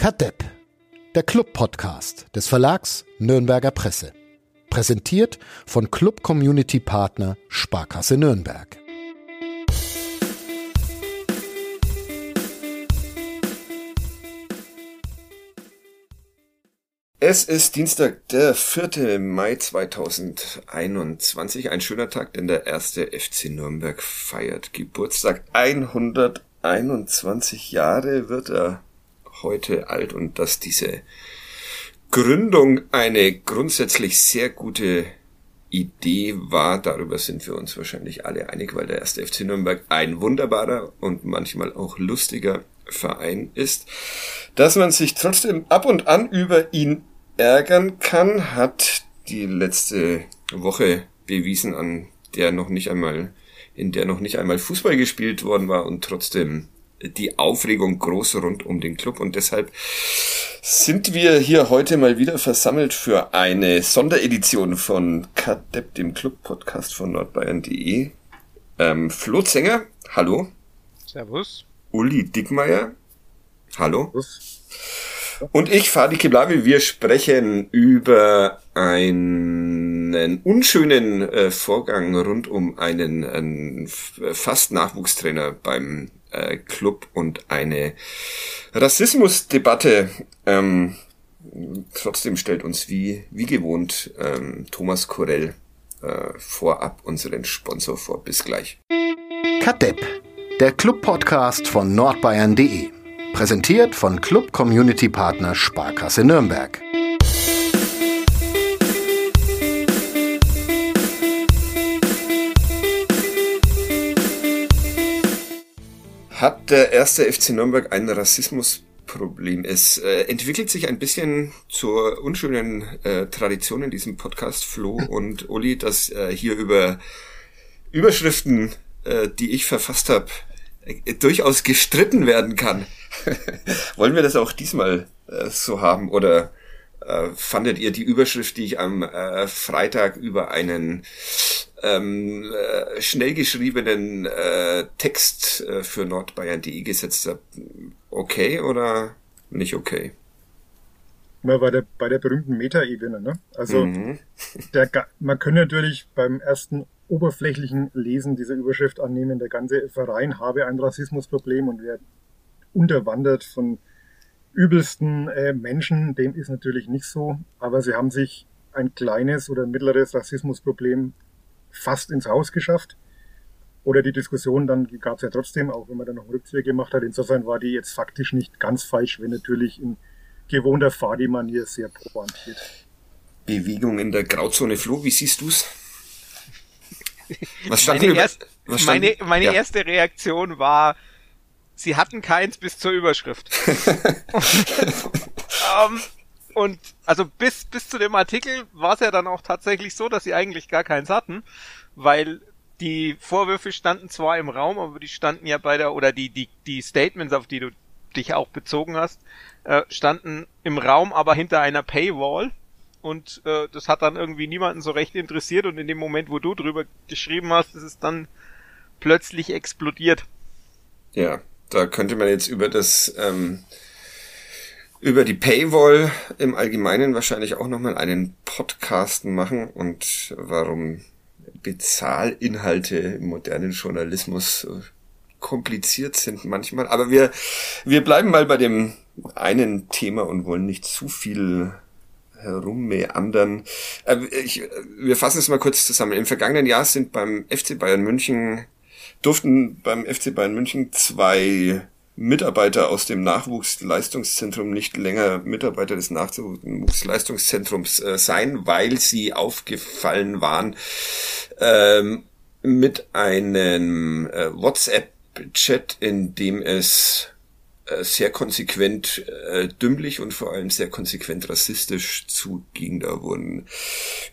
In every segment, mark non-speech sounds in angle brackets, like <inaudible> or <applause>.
Kadepp, der Club-Podcast des Verlags Nürnberger Presse. Präsentiert von Club Community Partner Sparkasse Nürnberg. Es ist Dienstag, der 4. Mai 2021. Ein schöner Tag, denn der erste FC Nürnberg feiert Geburtstag. 121 Jahre wird er heute alt und dass diese Gründung eine grundsätzlich sehr gute Idee war, darüber sind wir uns wahrscheinlich alle einig, weil der erste FC Nürnberg ein wunderbarer und manchmal auch lustiger Verein ist. Dass man sich trotzdem ab und an über ihn ärgern kann, hat die letzte Woche bewiesen, an der noch nicht einmal, in der noch nicht einmal Fußball gespielt worden war und trotzdem die Aufregung groß rund um den Club und deshalb sind wir hier heute mal wieder versammelt für eine Sonderedition von Kadepp, dem Club-Podcast von nordbayern.de. Ähm, Flo Zenger, hallo. Servus. Uli Dickmeier, hallo. Servus. Und ich, Fadi Kiblavi, wir sprechen über einen unschönen äh, Vorgang rund um einen, einen fast Nachwuchstrainer beim äh, Club und eine Rassismusdebatte. Ähm, trotzdem stellt uns wie, wie gewohnt ähm, Thomas Korell äh, vorab unseren Sponsor vor. Bis gleich. Kadepp, der Club-Podcast von nordbayern.de. Präsentiert von Club Community Partner Sparkasse Nürnberg. Hat der erste FC Nürnberg ein Rassismusproblem? Es äh, entwickelt sich ein bisschen zur unschönen äh, Tradition in diesem Podcast, Flo und Uli, dass äh, hier über Überschriften, äh, die ich verfasst habe, äh, durchaus gestritten werden kann. <laughs> Wollen wir das auch diesmal äh, so haben oder fandet ihr die Überschrift, die ich am Freitag über einen ähm, äh, schnell geschriebenen äh, Text äh, für nordbayern.de gesetzt habe, okay oder nicht okay? Mal bei der, bei der berühmten Metaebene, ne? Also, mhm. <laughs> der, man könnte natürlich beim ersten oberflächlichen Lesen dieser Überschrift annehmen, der ganze Verein habe ein Rassismusproblem und wäre unterwandert von übelsten äh, Menschen. Dem ist natürlich nicht so, aber sie haben sich ein kleines oder mittleres Rassismusproblem fast ins Haus geschafft. Oder die Diskussion dann gab es ja trotzdem, auch wenn man dann noch einen Rückzieher gemacht hat. Insofern war die jetzt faktisch nicht ganz falsch, wenn natürlich in gewohnter Fadi-Manier sehr pointiert. Bewegung in der Grauzone Flo, wie siehst du's? <laughs> Was stand meine, erst, was stand, meine, meine ja. erste Reaktion war, sie hatten keins bis zur Überschrift. um, <laughs> <laughs> Und also bis, bis zu dem Artikel war es ja dann auch tatsächlich so, dass sie eigentlich gar keins hatten, weil die Vorwürfe standen zwar im Raum, aber die standen ja bei der, oder die, die, die Statements, auf die du dich auch bezogen hast, äh, standen im Raum, aber hinter einer Paywall. Und äh, das hat dann irgendwie niemanden so recht interessiert und in dem Moment, wo du drüber geschrieben hast, ist es dann plötzlich explodiert. Ja, da könnte man jetzt über das ähm, über die Paywall im Allgemeinen wahrscheinlich auch nochmal einen Podcast machen und warum Bezahlinhalte im modernen Journalismus so kompliziert sind manchmal. Aber wir, wir bleiben mal bei dem einen Thema und wollen nicht zu viel herummeandern. Äh, ich, wir fassen es mal kurz zusammen. Im vergangenen Jahr sind beim FC Bayern München, durften beim FC Bayern München zwei Mitarbeiter aus dem Nachwuchsleistungszentrum nicht länger Mitarbeiter des Nachwuchsleistungszentrums äh, sein, weil sie aufgefallen waren ähm, mit einem äh, WhatsApp-Chat, in dem es sehr konsequent äh, dümmlich und vor allem sehr konsequent rassistisch zuging. Da wurden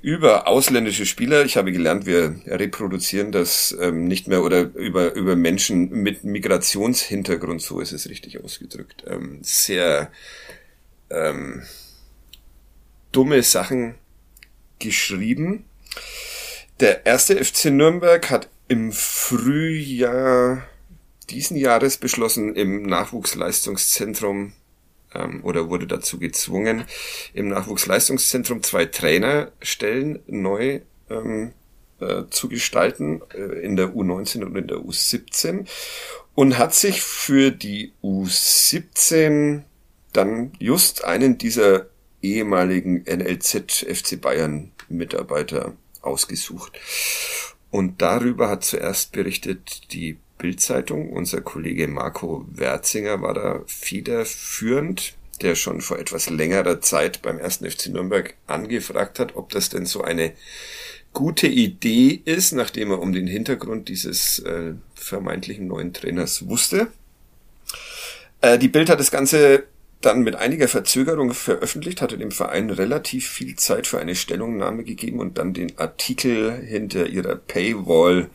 über ausländische Spieler, ich habe gelernt, wir reproduzieren das ähm, nicht mehr, oder über, über Menschen mit Migrationshintergrund, so ist es richtig ausgedrückt, ähm, sehr ähm, dumme Sachen geschrieben. Der erste FC Nürnberg hat im Frühjahr diesen Jahres beschlossen, im Nachwuchsleistungszentrum ähm, oder wurde dazu gezwungen, im Nachwuchsleistungszentrum zwei Trainerstellen neu ähm, äh, zu gestalten, äh, in der U19 und in der U17 und hat sich für die U17 dann just einen dieser ehemaligen NLZ FC Bayern Mitarbeiter ausgesucht. Und darüber hat zuerst berichtet die Bildzeitung. Unser Kollege Marco Werzinger war da federführend, der schon vor etwas längerer Zeit beim ersten FC Nürnberg angefragt hat, ob das denn so eine gute Idee ist, nachdem er um den Hintergrund dieses äh, vermeintlichen neuen Trainers wusste. Äh, die Bild hat das Ganze dann mit einiger Verzögerung veröffentlicht, hatte dem Verein relativ viel Zeit für eine Stellungnahme gegeben und dann den Artikel hinter ihrer Paywall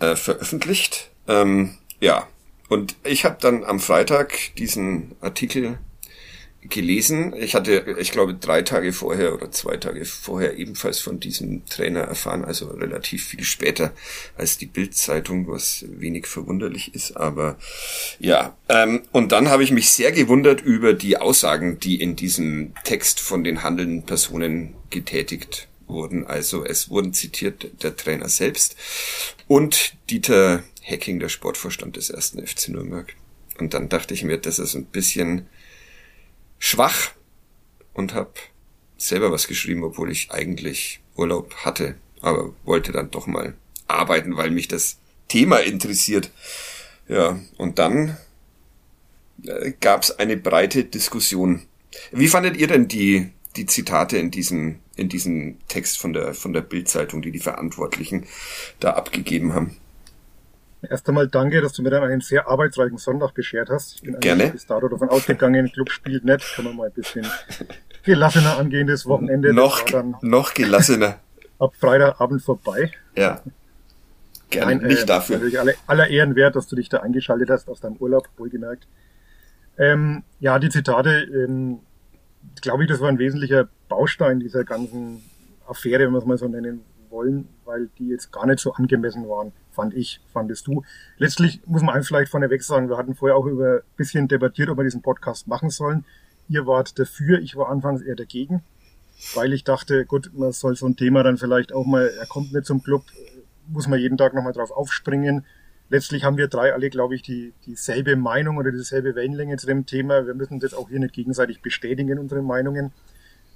äh, veröffentlicht. Ähm, ja, und ich habe dann am Freitag diesen Artikel gelesen. Ich hatte, ich glaube, drei Tage vorher oder zwei Tage vorher ebenfalls von diesem Trainer erfahren, also relativ viel später als die Bildzeitung, was wenig verwunderlich ist. Aber ja, ähm, und dann habe ich mich sehr gewundert über die Aussagen, die in diesem Text von den handelnden Personen getätigt wurden. Also es wurden zitiert der Trainer selbst und Dieter Hacking, der Sportvorstand des ersten FC Nürnberg. Und dann dachte ich mir, das ist ein bisschen schwach und habe selber was geschrieben, obwohl ich eigentlich Urlaub hatte, aber wollte dann doch mal arbeiten, weil mich das Thema interessiert. Ja, und dann äh, gab es eine breite Diskussion. Wie fandet ihr denn die, die Zitate in diesem, in diesem Text von der, von der Bildzeitung, die die Verantwortlichen da abgegeben haben? Erst einmal danke, dass du mir dann einen sehr arbeitsreichen Sonntag beschert hast. Ich bin Gerne. bis dato davon ausgegangen, Club spielt nicht, kann man mal ein bisschen gelassener angehen das Wochenende. Noch, das noch gelassener. <laughs> ab Freitagabend vorbei. Ja. Gerne, Nein, nicht äh, dafür. Natürlich alle, aller Ehren wert, dass du dich da eingeschaltet hast aus deinem Urlaub, wohlgemerkt. Ähm, ja, die Zitate, ähm, glaube ich, das war ein wesentlicher Baustein dieser ganzen Affäre, wenn wir es mal so nennen wollen, weil die jetzt gar nicht so angemessen waren, fand ich, fandest du. Letztlich muss man vielleicht vorneweg sagen, wir hatten vorher auch über ein bisschen debattiert, ob wir diesen Podcast machen sollen. Ihr wart dafür, ich war anfangs eher dagegen, weil ich dachte, gut, man soll so ein Thema dann vielleicht auch mal, er kommt nicht zum Club, muss man jeden Tag nochmal drauf aufspringen. Letztlich haben wir drei alle, glaube ich, die, dieselbe Meinung oder dieselbe Wellenlänge zu dem Thema. Wir müssen uns jetzt auch hier nicht gegenseitig bestätigen, unsere Meinungen.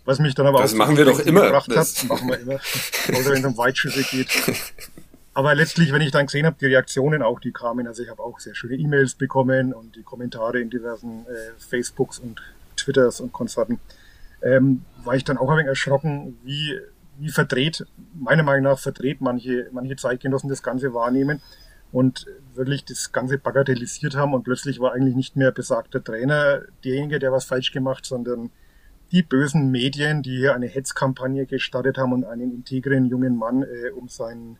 Was mich dann aber Das auch machen wir doch immer. gebracht Das- hat, <laughs> machen wir immer, außer wenn es um Weitschüsse geht. Aber letztlich, wenn ich dann gesehen habe, die Reaktionen auch, die kamen, also ich habe auch sehr schöne E-Mails bekommen und die Kommentare in diversen äh, Facebooks und Twitters und Konsorten, ähm, war ich dann auch ein wenig erschrocken, wie, wie verdreht, meiner Meinung nach verdreht manche, manche Zeitgenossen das Ganze wahrnehmen und wirklich das Ganze bagatellisiert haben und plötzlich war eigentlich nicht mehr besagter Trainer derjenige, der was falsch gemacht, sondern die bösen Medien, die hier eine Hetzkampagne gestartet haben und einen integren jungen Mann äh, um sein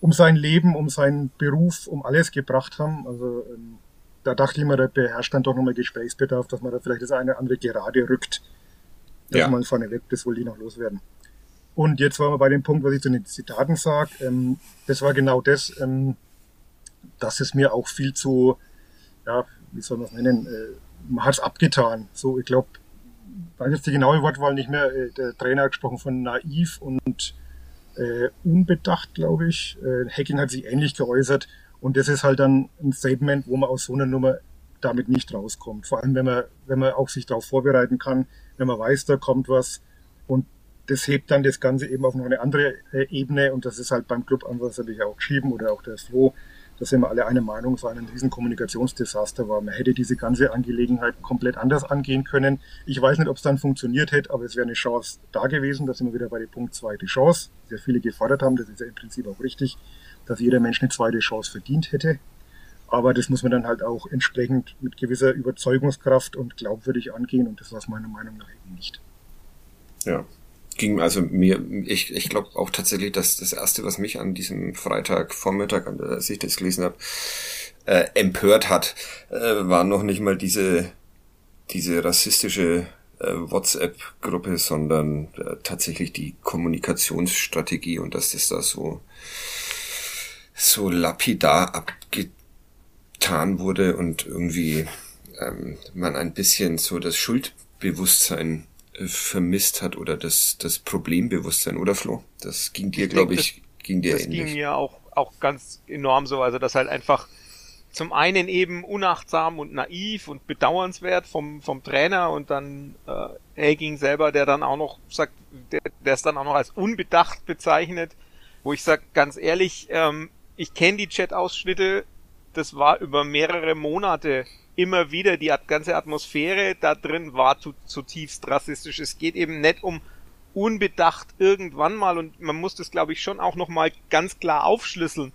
um sein Leben, um seinen Beruf, um alles gebracht haben. Also ähm, da dachte ich mir, da beherrscht dann doch nochmal Gesprächsbedarf, dass man da vielleicht das eine oder andere gerade rückt. Das Ja. mal vorneweg, das wollte ich noch loswerden. Und jetzt waren wir bei dem Punkt, was ich zu den Zitaten sage. Ähm, das war genau das, ähm, dass es mir auch viel zu, ja, wie soll man es nennen, äh, man hat es abgetan. So, ich glaube, weiß jetzt die genaue Wortwahl nicht mehr, äh, der Trainer hat gesprochen von naiv und äh, unbedacht, glaube ich. Äh, Hacking hat sich ähnlich geäußert und das ist halt dann ein Statement, wo man aus so einer Nummer damit nicht rauskommt. Vor allem, wenn man, wenn man auch sich darauf vorbereiten kann, wenn man weiß, da kommt was und das hebt dann das Ganze eben auf noch eine andere äh, Ebene und das ist halt beim Club Ansatz natürlich auch geschrieben oder auch der Flo, da sind wir alle einer Meinung, es war ein riesen Kommunikationsdesaster war. Man hätte diese ganze Angelegenheit komplett anders angehen können. Ich weiß nicht, ob es dann funktioniert hätte, aber es wäre eine Chance da gewesen. Da sind wir wieder bei dem Punkt zweite Chance. Sehr viele gefordert haben, das ist ja im Prinzip auch richtig, dass jeder Mensch eine zweite Chance verdient hätte. Aber das muss man dann halt auch entsprechend mit gewisser Überzeugungskraft und glaubwürdig angehen und das war es meiner Meinung nach eben nicht. Ja. Ging also mir, ich, ich glaube auch tatsächlich, dass das erste, was mich an diesem Freitagvormittag, als ich das gelesen habe, äh, empört hat, äh, war noch nicht mal diese, diese rassistische äh, WhatsApp-Gruppe, sondern äh, tatsächlich die Kommunikationsstrategie und dass das da so, so lapidar abgetan wurde und irgendwie ähm, man ein bisschen so das Schuldbewusstsein vermisst hat oder das, das Problembewusstsein, oder Flo? Das ging dir, glaube ich, das, ging dir das ähnlich. Das ging mir auch, auch ganz enorm so, also das halt einfach zum einen eben unachtsam und naiv und bedauernswert vom, vom Trainer und dann äh, Haging selber, der dann auch noch sagt, der, der es dann auch noch als unbedacht bezeichnet, wo ich sag ganz ehrlich, ähm, ich kenne die Chat-Ausschnitte, das war über mehrere Monate immer wieder die ganze Atmosphäre da drin war zutiefst rassistisch. Es geht eben nicht um unbedacht irgendwann mal und man muss das glaube ich schon auch noch mal ganz klar aufschlüsseln.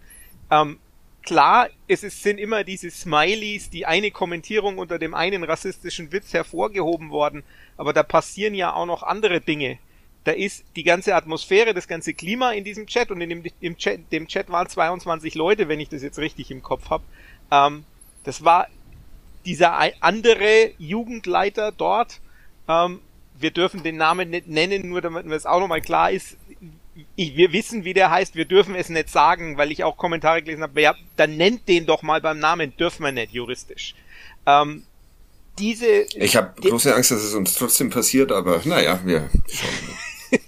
Ähm, klar, es ist, sind immer diese Smileys, die eine Kommentierung unter dem einen rassistischen Witz hervorgehoben worden, aber da passieren ja auch noch andere Dinge. Da ist die ganze Atmosphäre, das ganze Klima in diesem Chat und in dem, dem Chat, dem Chat waren 22 Leute, wenn ich das jetzt richtig im Kopf habe. Ähm, das war dieser andere Jugendleiter dort. Ähm, wir dürfen den Namen nicht nennen, nur damit mir es auch nochmal klar ist, ich, wir wissen, wie der heißt, wir dürfen es nicht sagen, weil ich auch Kommentare gelesen habe, ja, dann nennt den doch mal beim Namen, dürfen wir nicht juristisch. Ähm, diese. Ich habe große Angst, dass es uns trotzdem passiert, aber naja, wir schauen.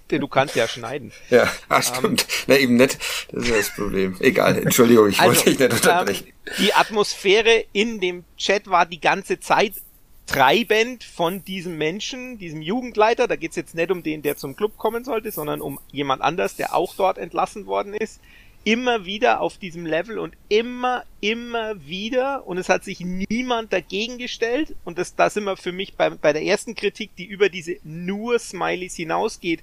Du kannst ja schneiden. <laughs> Ja, ah, stimmt. Um, Na eben nicht. Das ist das Problem. Egal, Entschuldigung, ich also, wollte dich nicht unterbrechen. Ähm, die Atmosphäre in dem Chat war die ganze Zeit treibend von diesem Menschen, diesem Jugendleiter, da geht's jetzt nicht um den, der zum Club kommen sollte, sondern um jemand anders, der auch dort entlassen worden ist, immer wieder auf diesem Level und immer, immer wieder und es hat sich niemand dagegen gestellt und das, da sind wir für mich bei, bei der ersten Kritik, die über diese nur Smileys hinausgeht.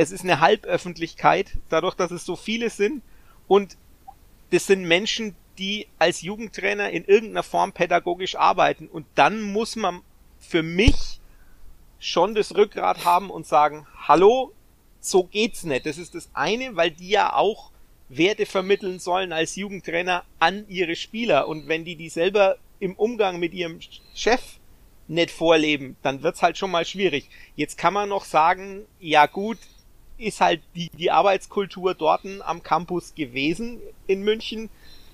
Es ist eine Halböffentlichkeit, dadurch, dass es so viele sind und das sind Menschen, die als Jugendtrainer in irgendeiner Form pädagogisch arbeiten. Und dann muss man für mich schon das Rückgrat haben und sagen, hallo, so geht's nicht. Das ist das eine, weil die ja auch Werte vermitteln sollen als Jugendtrainer an ihre Spieler. Und wenn die die selber im Umgang mit ihrem Chef nicht vorleben, dann wird's halt schon mal schwierig. Jetzt kann man noch sagen, ja gut, ist halt die, die Arbeitskultur dort am Campus gewesen in München.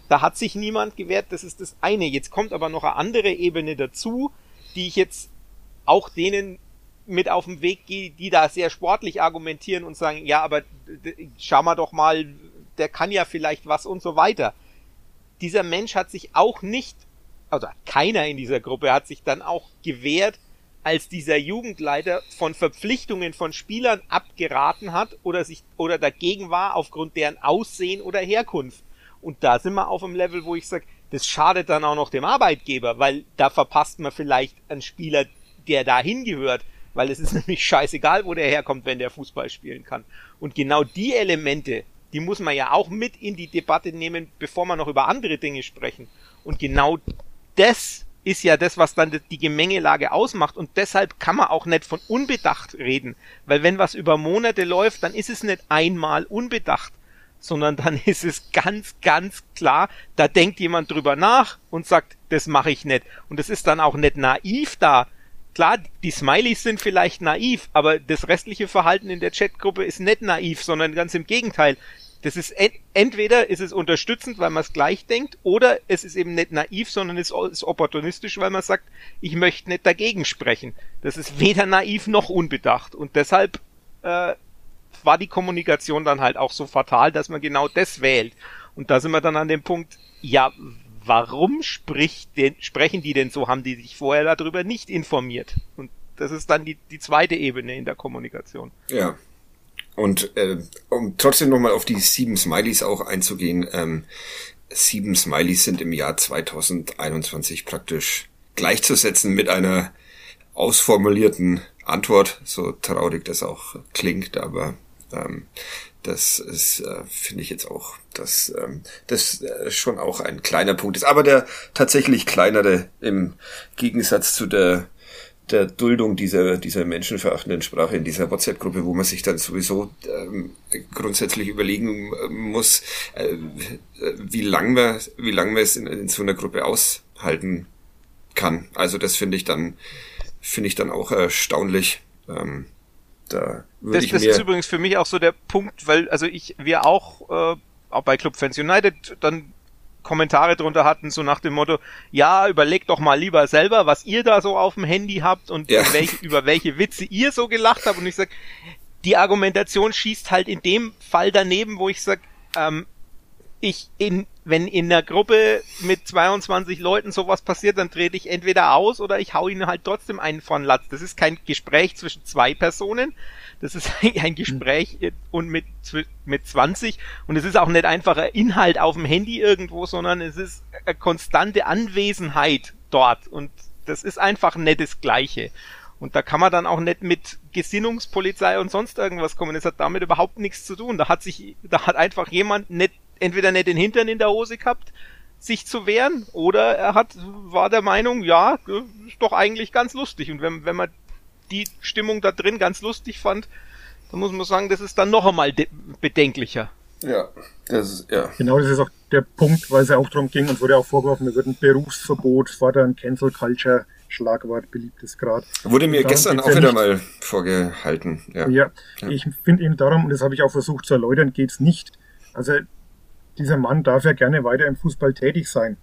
Da hat sich niemand gewehrt, das ist das eine. Jetzt kommt aber noch eine andere Ebene dazu, die ich jetzt auch denen mit auf den Weg gehe, die da sehr sportlich argumentieren und sagen, ja, aber schau mal doch mal, der kann ja vielleicht was und so weiter. Dieser Mensch hat sich auch nicht, also keiner in dieser Gruppe hat sich dann auch gewehrt, als dieser Jugendleiter von Verpflichtungen von Spielern abgeraten hat oder sich oder dagegen war aufgrund deren Aussehen oder Herkunft. Und da sind wir auf einem Level, wo ich sage, das schadet dann auch noch dem Arbeitgeber, weil da verpasst man vielleicht einen Spieler, der da hingehört, weil es ist <laughs> nämlich scheißegal, wo der herkommt, wenn der Fußball spielen kann. Und genau die Elemente, die muss man ja auch mit in die Debatte nehmen, bevor wir noch über andere Dinge sprechen. Und genau das ist ja das, was dann die Gemengelage ausmacht. Und deshalb kann man auch nicht von unbedacht reden. Weil wenn was über Monate läuft, dann ist es nicht einmal unbedacht, sondern dann <laughs> ist es ganz, ganz klar, da denkt jemand drüber nach und sagt, das mache ich nicht. Und es ist dann auch nicht naiv da. Klar, die Smileys sind vielleicht naiv, aber das restliche Verhalten in der Chatgruppe ist nicht naiv, sondern ganz im Gegenteil. Das ist entweder ist es unterstützend, weil man es gleich denkt, oder es ist eben nicht naiv, sondern es ist opportunistisch, weil man sagt, ich möchte nicht dagegen sprechen. Das ist weder naiv noch unbedacht. Und deshalb äh, war die Kommunikation dann halt auch so fatal, dass man genau das wählt. Und da sind wir dann an dem Punkt, ja, warum spricht denn, sprechen die denn so? Haben die sich vorher darüber nicht informiert? Und das ist dann die, die zweite Ebene in der Kommunikation. Ja. Und äh, um trotzdem nochmal auf die sieben Smileys auch einzugehen, ähm, sieben Smileys sind im Jahr 2021 praktisch gleichzusetzen mit einer ausformulierten Antwort, so traurig das auch klingt, aber ähm, das ist, äh, finde ich jetzt auch, dass ähm, das äh, schon auch ein kleiner Punkt ist. Aber der tatsächlich kleinere im Gegensatz zu der der Duldung dieser, dieser menschenverachtenden Sprache in dieser WhatsApp-Gruppe, wo man sich dann sowieso ähm, grundsätzlich überlegen äh, muss, äh, wie lang man, wie lang man es in, in so einer Gruppe aushalten kann. Also das finde ich dann, finde ich dann auch erstaunlich. Ähm, da würde das, ich das ist übrigens für mich auch so der Punkt, weil also ich wir auch äh, auch bei Club Fans United dann Kommentare drunter hatten, so nach dem Motto, ja, überlegt doch mal lieber selber, was ihr da so auf dem Handy habt und ja. <laughs> welche, über welche Witze ihr so gelacht habt. Und ich sag, die Argumentation schießt halt in dem Fall daneben, wo ich sag, ähm, ich in, wenn in der Gruppe mit 22 Leuten sowas passiert, dann trete ich entweder aus oder ich hau ihnen halt trotzdem einen von Latz. Das ist kein Gespräch zwischen zwei Personen. Das ist <laughs> ein Gespräch und mit, mit 20 und es ist auch nicht einfach ein Inhalt auf dem Handy irgendwo, sondern es ist eine konstante Anwesenheit dort und das ist einfach nicht das Gleiche. Und da kann man dann auch nicht mit Gesinnungspolizei und sonst irgendwas kommen. Das hat damit überhaupt nichts zu tun. Da hat sich, da hat einfach jemand nicht entweder nicht den Hintern in der Hose gehabt, sich zu wehren, oder er hat, war der Meinung, ja, ist doch eigentlich ganz lustig. Und wenn, wenn man die Stimmung da drin ganz lustig fand, dann muss man sagen, das ist dann noch einmal bedenklicher. Ja, das ist, ja. Genau, das ist auch der Punkt, weil es ja auch darum ging und wurde auch vorgeworfen, wird ein Berufsverbot, fordern Cancel Culture, Schlagwort, beliebtes Grad. Wurde mir gestern auch wieder nicht, mal vorgehalten. Ja, ja, ja. ich finde eben darum, und das habe ich auch versucht zu erläutern, geht es nicht. Also dieser Mann darf ja gerne weiter im Fußball tätig sein.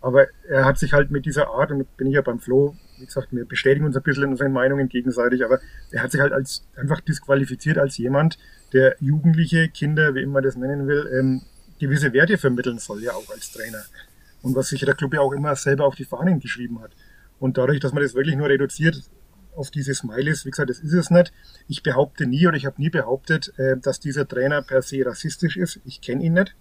Aber er hat sich halt mit dieser Art, und bin ich ja beim Flo, wie gesagt, wir bestätigen uns ein bisschen in unseren Meinungen gegenseitig, aber er hat sich halt als einfach disqualifiziert als jemand, der Jugendliche, Kinder, wie immer das nennen will, ähm, gewisse Werte vermitteln soll, ja auch als Trainer. Und was sich der Club ja auch immer selber auf die Fahnen geschrieben hat. Und dadurch, dass man das wirklich nur reduziert auf diese Smileys, wie gesagt, das ist es nicht. Ich behaupte nie oder ich habe nie behauptet, äh, dass dieser Trainer per se rassistisch ist. Ich kenne ihn nicht.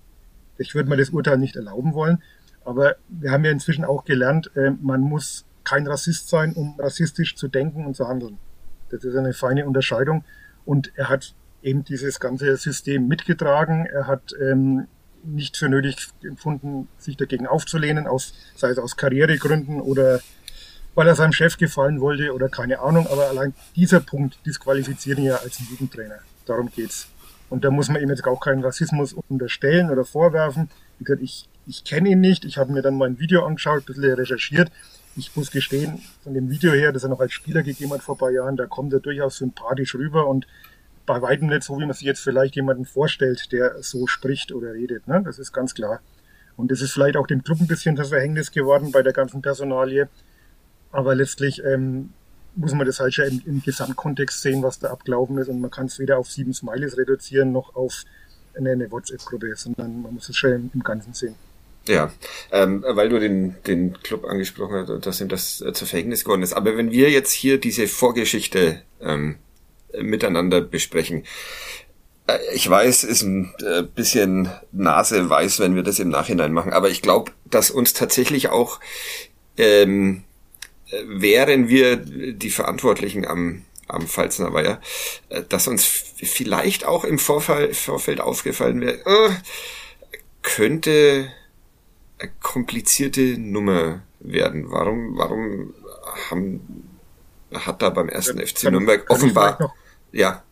Ich würde mir das Urteil nicht erlauben wollen. Aber wir haben ja inzwischen auch gelernt, äh, man muss kein Rassist sein, um rassistisch zu denken und zu handeln. Das ist eine feine Unterscheidung. Und er hat eben dieses ganze System mitgetragen. Er hat ähm, nicht für nötig empfunden, sich dagegen aufzulehnen, aus, sei es aus Karrieregründen oder weil er seinem Chef gefallen wollte oder keine Ahnung. Aber allein dieser Punkt disqualifiziert ihn ja als Jugendtrainer. Darum geht's. Und da muss man ihm jetzt auch keinen Rassismus unterstellen oder vorwerfen. Wie gesagt, ich, ich kenne ihn nicht. Ich habe mir dann mal ein Video angeschaut, ein bisschen recherchiert. Ich muss gestehen, von dem Video her, das er noch als Spieler gegeben hat vor ein paar Jahren, da kommt er durchaus sympathisch rüber und bei weitem nicht so, wie man sich jetzt vielleicht jemanden vorstellt, der so spricht oder redet. Ne? Das ist ganz klar. Und das ist vielleicht auch dem Club ein bisschen das Verhängnis geworden bei der ganzen Personalie. Aber letztlich ähm, muss man das halt schon im, im Gesamtkontext sehen, was da abgelaufen ist. Und man kann es weder auf sieben Smileys reduzieren, noch auf eine, eine WhatsApp-Gruppe, sondern man muss es schon im, im Ganzen sehen. Ja, ähm, weil du den, den Club angesprochen hast dass ihm das äh, zu Verhängnis geworden ist. Aber wenn wir jetzt hier diese Vorgeschichte ähm, miteinander besprechen, äh, ich weiß, ist ein äh, bisschen Nase weiß, wenn wir das im Nachhinein machen, aber ich glaube, dass uns tatsächlich auch ähm, wären wir die Verantwortlichen am, am Pfalzner Weiher, äh, dass uns vielleicht auch im Vorfall, Vorfeld aufgefallen wäre, äh, könnte eine komplizierte Nummer werden. Warum, warum haben, hat da beim ersten ja, FC Nürnberg offenbar, noch, ja.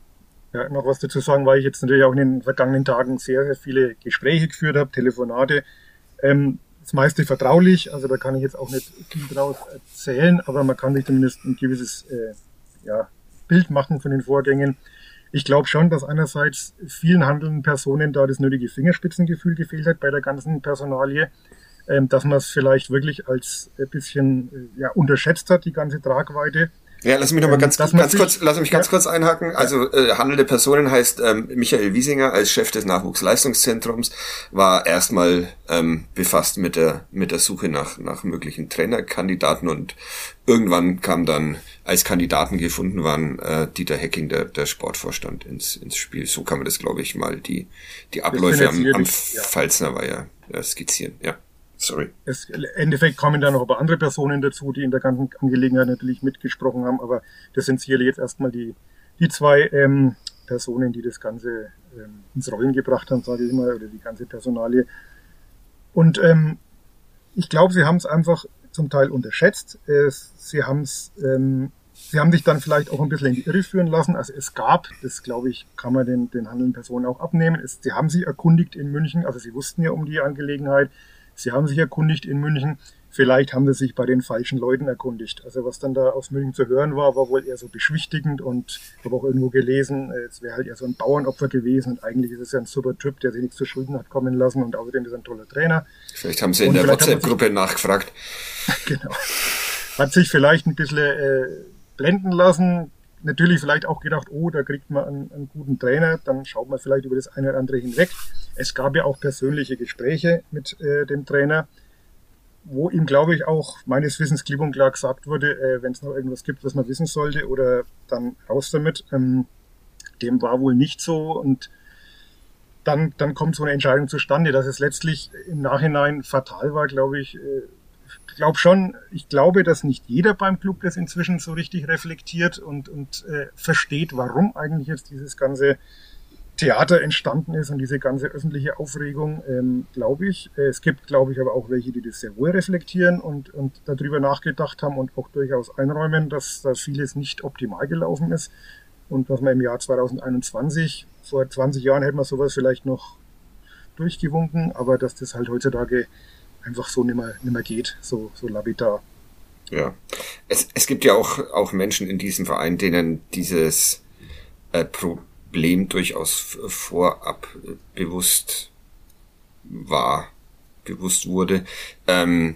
Ja, noch was dazu sagen, weil ich jetzt natürlich auch in den vergangenen Tagen sehr, sehr viele Gespräche geführt habe, Telefonate. Ähm, das meiste vertraulich, also da kann ich jetzt auch nicht viel draus erzählen, aber man kann sich zumindest ein gewisses äh, ja, Bild machen von den Vorgängen. Ich glaube schon, dass einerseits vielen handelnden Personen da das nötige Fingerspitzengefühl gefehlt hat bei der ganzen Personalie, ähm, dass man es vielleicht wirklich als ein bisschen äh, ja, unterschätzt hat, die ganze Tragweite. Ja, lass mich noch mal ganz, ähm, ganz kurz, lass mich ganz ja. kurz einhaken. Also äh, handelnde Personen heißt ähm, Michael Wiesinger als Chef des Nachwuchsleistungszentrums war erstmal ähm, befasst mit der mit der Suche nach nach möglichen Trainerkandidaten und irgendwann kam dann als Kandidaten gefunden waren äh, Dieter Hecking der der Sportvorstand ins ins Spiel. So kann man das glaube ich mal die die Abläufe am, am ja. Pfalzner war ja, ja skizzieren. Ja. Sorry. Es, Im Endeffekt kommen da noch ein paar andere Personen dazu, die in der ganzen Angelegenheit natürlich mitgesprochen haben, aber das sind sicherlich jetzt erstmal die, die zwei ähm, Personen, die das Ganze ähm, ins Rollen gebracht haben, sage ich mal, oder die ganze Personalie. Und ähm, ich glaube, sie haben es einfach zum Teil unterschätzt. Es, sie haben es, ähm, sie haben sich dann vielleicht auch ein bisschen in die Irre führen lassen. Also es gab, das glaube ich, kann man den, den handelnden Personen auch abnehmen. Es, sie haben sich erkundigt in München, also sie wussten ja um die Angelegenheit. Sie haben sich erkundigt in München. vielleicht haben sie sich bei den falschen Leuten erkundigt. Also was dann da aus München zu hören war, war wohl eher so beschwichtigend und ich habe auch irgendwo gelesen, es wäre halt eher so ein Bauernopfer gewesen und eigentlich ist es ja ein super Typ, der sich nichts zu Schulden hat kommen lassen und außerdem ist er ein toller Trainer. Vielleicht haben sie in und der WhatsApp-Gruppe nachgefragt. <laughs> genau. Hat sich vielleicht ein bisschen äh, blenden lassen, natürlich vielleicht auch gedacht, oh, da kriegt man einen, einen, guten Trainer, dann schaut man vielleicht über das eine oder andere hinweg. Es gab ja auch persönliche Gespräche mit äh, dem Trainer wo ihm, glaube ich, auch meines Wissens klipp und klar gesagt wurde, äh, wenn es noch irgendwas gibt, was man wissen sollte, oder dann raus damit. Ähm, dem war wohl nicht so und dann, dann kommt so eine Entscheidung zustande, dass es letztlich im Nachhinein fatal war, glaube ich. Äh, ich glaube schon, ich glaube, dass nicht jeder beim Club das inzwischen so richtig reflektiert und, und äh, versteht, warum eigentlich jetzt dieses ganze Theater entstanden ist und diese ganze öffentliche Aufregung, ähm, glaube ich. Äh, es gibt, glaube ich, aber auch welche, die das sehr wohl reflektieren und, und darüber nachgedacht haben und auch durchaus einräumen, dass da vieles nicht optimal gelaufen ist. Und was man im Jahr 2021, vor 20 Jahren hätte man sowas vielleicht noch durchgewunken, aber dass das halt heutzutage einfach so nimmer, nimmer geht, so, so labidar. Ja. Es, es gibt ja auch, auch Menschen in diesem Verein, denen dieses äh, Pro Problem durchaus vorab bewusst war, bewusst wurde. Ähm,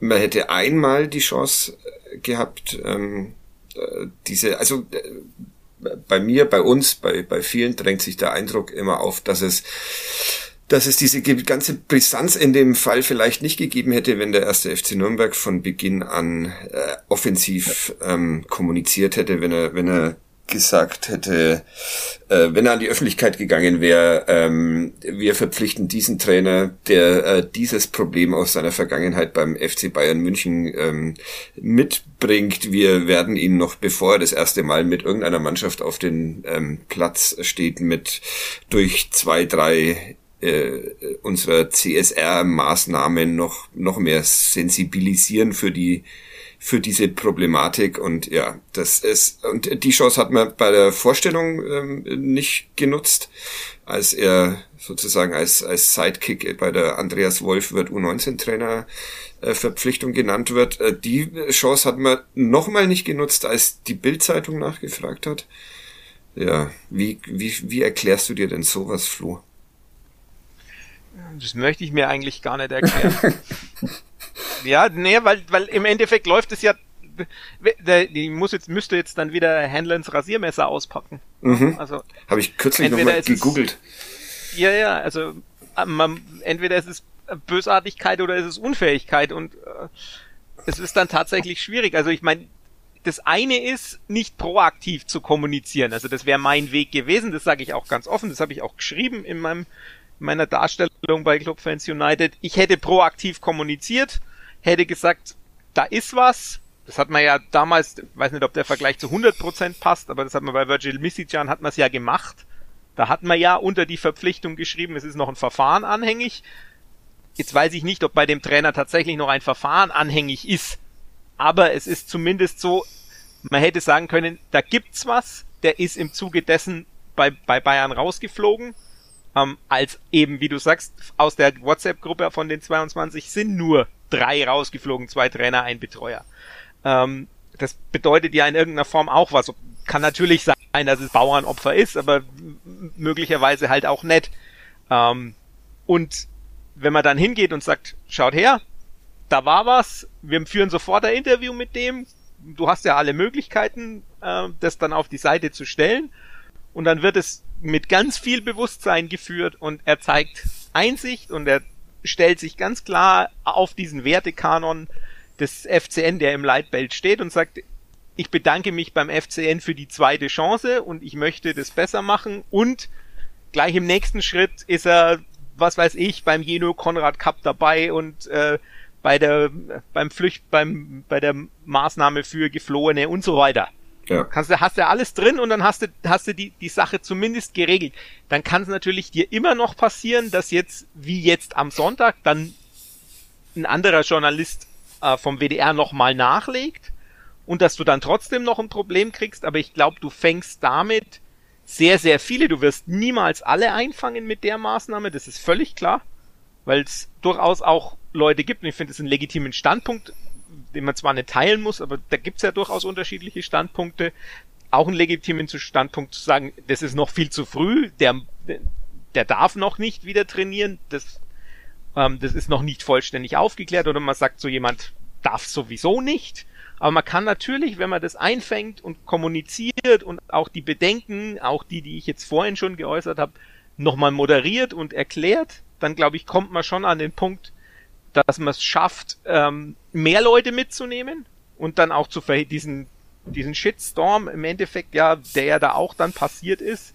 man hätte einmal die Chance gehabt, ähm, diese, also bei mir, bei uns, bei, bei vielen drängt sich der Eindruck immer auf, dass es dass es diese ganze Brisanz in dem Fall vielleicht nicht gegeben hätte, wenn der erste FC Nürnberg von Beginn an äh, offensiv ähm, kommuniziert hätte, wenn er, wenn er gesagt hätte, äh, wenn er an die Öffentlichkeit gegangen wäre, ähm, wir verpflichten diesen Trainer, der äh, dieses Problem aus seiner Vergangenheit beim FC Bayern München ähm, mitbringt. Wir werden ihn noch, bevor er das erste Mal mit irgendeiner Mannschaft auf den ähm, Platz steht, mit durch zwei, drei äh, unserer CSR-Maßnahmen noch, noch mehr sensibilisieren für die für diese Problematik und ja, das ist und die Chance hat man bei der Vorstellung ähm, nicht genutzt, als er sozusagen als als Sidekick bei der Andreas Wolf wird U19 Trainer äh, Verpflichtung genannt wird. Äh, die Chance hat man nochmal nicht genutzt, als die Bildzeitung nachgefragt hat. Ja, wie wie wie erklärst du dir denn sowas, Flo? Das möchte ich mir eigentlich gar nicht erklären. <laughs> ja, nee, weil, weil im Endeffekt läuft es ja, die muss jetzt, müsste jetzt dann wieder Handlens Rasiermesser auspacken. Mhm. Also. Habe ich kürzlich nochmal gegoogelt. Es, ja, ja, also, man, entweder ist es Bösartigkeit oder ist es Unfähigkeit und äh, es ist dann tatsächlich schwierig. Also ich meine, das eine ist, nicht proaktiv zu kommunizieren. Also das wäre mein Weg gewesen, das sage ich auch ganz offen, das habe ich auch geschrieben in meinem meiner Darstellung bei Clubfans United. Ich hätte proaktiv kommuniziert, hätte gesagt, da ist was. Das hat man ja damals, weiß nicht, ob der Vergleich zu 100% passt, aber das hat man bei Virgil Misicjan hat man es ja gemacht. Da hat man ja unter die Verpflichtung geschrieben, es ist noch ein Verfahren anhängig. Jetzt weiß ich nicht, ob bei dem Trainer tatsächlich noch ein Verfahren anhängig ist. Aber es ist zumindest so, man hätte sagen können, da gibt's was, der ist im Zuge dessen bei, bei Bayern rausgeflogen ähm, als eben, wie du sagst, aus der WhatsApp-Gruppe von den 22 sind nur drei rausgeflogen, zwei Trainer, ein Betreuer. Ähm, das bedeutet ja in irgendeiner Form auch was. Kann natürlich sein, dass es Bauernopfer ist, aber möglicherweise halt auch nett. Ähm, und wenn man dann hingeht und sagt, schaut her, da war was, wir führen sofort ein Interview mit dem, du hast ja alle Möglichkeiten, äh, das dann auf die Seite zu stellen. Und dann wird es mit ganz viel Bewusstsein geführt und er zeigt Einsicht und er stellt sich ganz klar auf diesen Wertekanon des FCN, der im Leitbild steht und sagt, ich bedanke mich beim FCN für die zweite Chance und ich möchte das besser machen und gleich im nächsten Schritt ist er, was weiß ich, beim Jeno Konrad Cup dabei und äh, bei der beim Flücht beim bei der Maßnahme für Geflohene und so weiter. Ja. Kannst du, hast du alles drin und dann hast du, hast du die, die Sache zumindest geregelt. Dann kann es natürlich dir immer noch passieren, dass jetzt, wie jetzt am Sonntag, dann ein anderer Journalist äh, vom WDR nochmal nachlegt und dass du dann trotzdem noch ein Problem kriegst, aber ich glaube, du fängst damit sehr, sehr viele. Du wirst niemals alle einfangen mit der Maßnahme, das ist völlig klar. weil es durchaus auch Leute gibt, und ich finde es einen legitimen Standpunkt, den man zwar nicht teilen muss, aber da gibt's ja durchaus unterschiedliche Standpunkte. Auch einen legitimen Standpunkt zu sagen, das ist noch viel zu früh, der, der darf noch nicht wieder trainieren, das, ähm, das ist noch nicht vollständig aufgeklärt, oder man sagt so jemand darf sowieso nicht. Aber man kann natürlich, wenn man das einfängt und kommuniziert und auch die Bedenken, auch die, die ich jetzt vorhin schon geäußert habe, nochmal moderiert und erklärt, dann glaube ich, kommt man schon an den Punkt, dass man es schafft, ähm, mehr Leute mitzunehmen und dann auch zu diesen, diesen Shitstorm im Endeffekt, ja, der ja da auch dann passiert ist,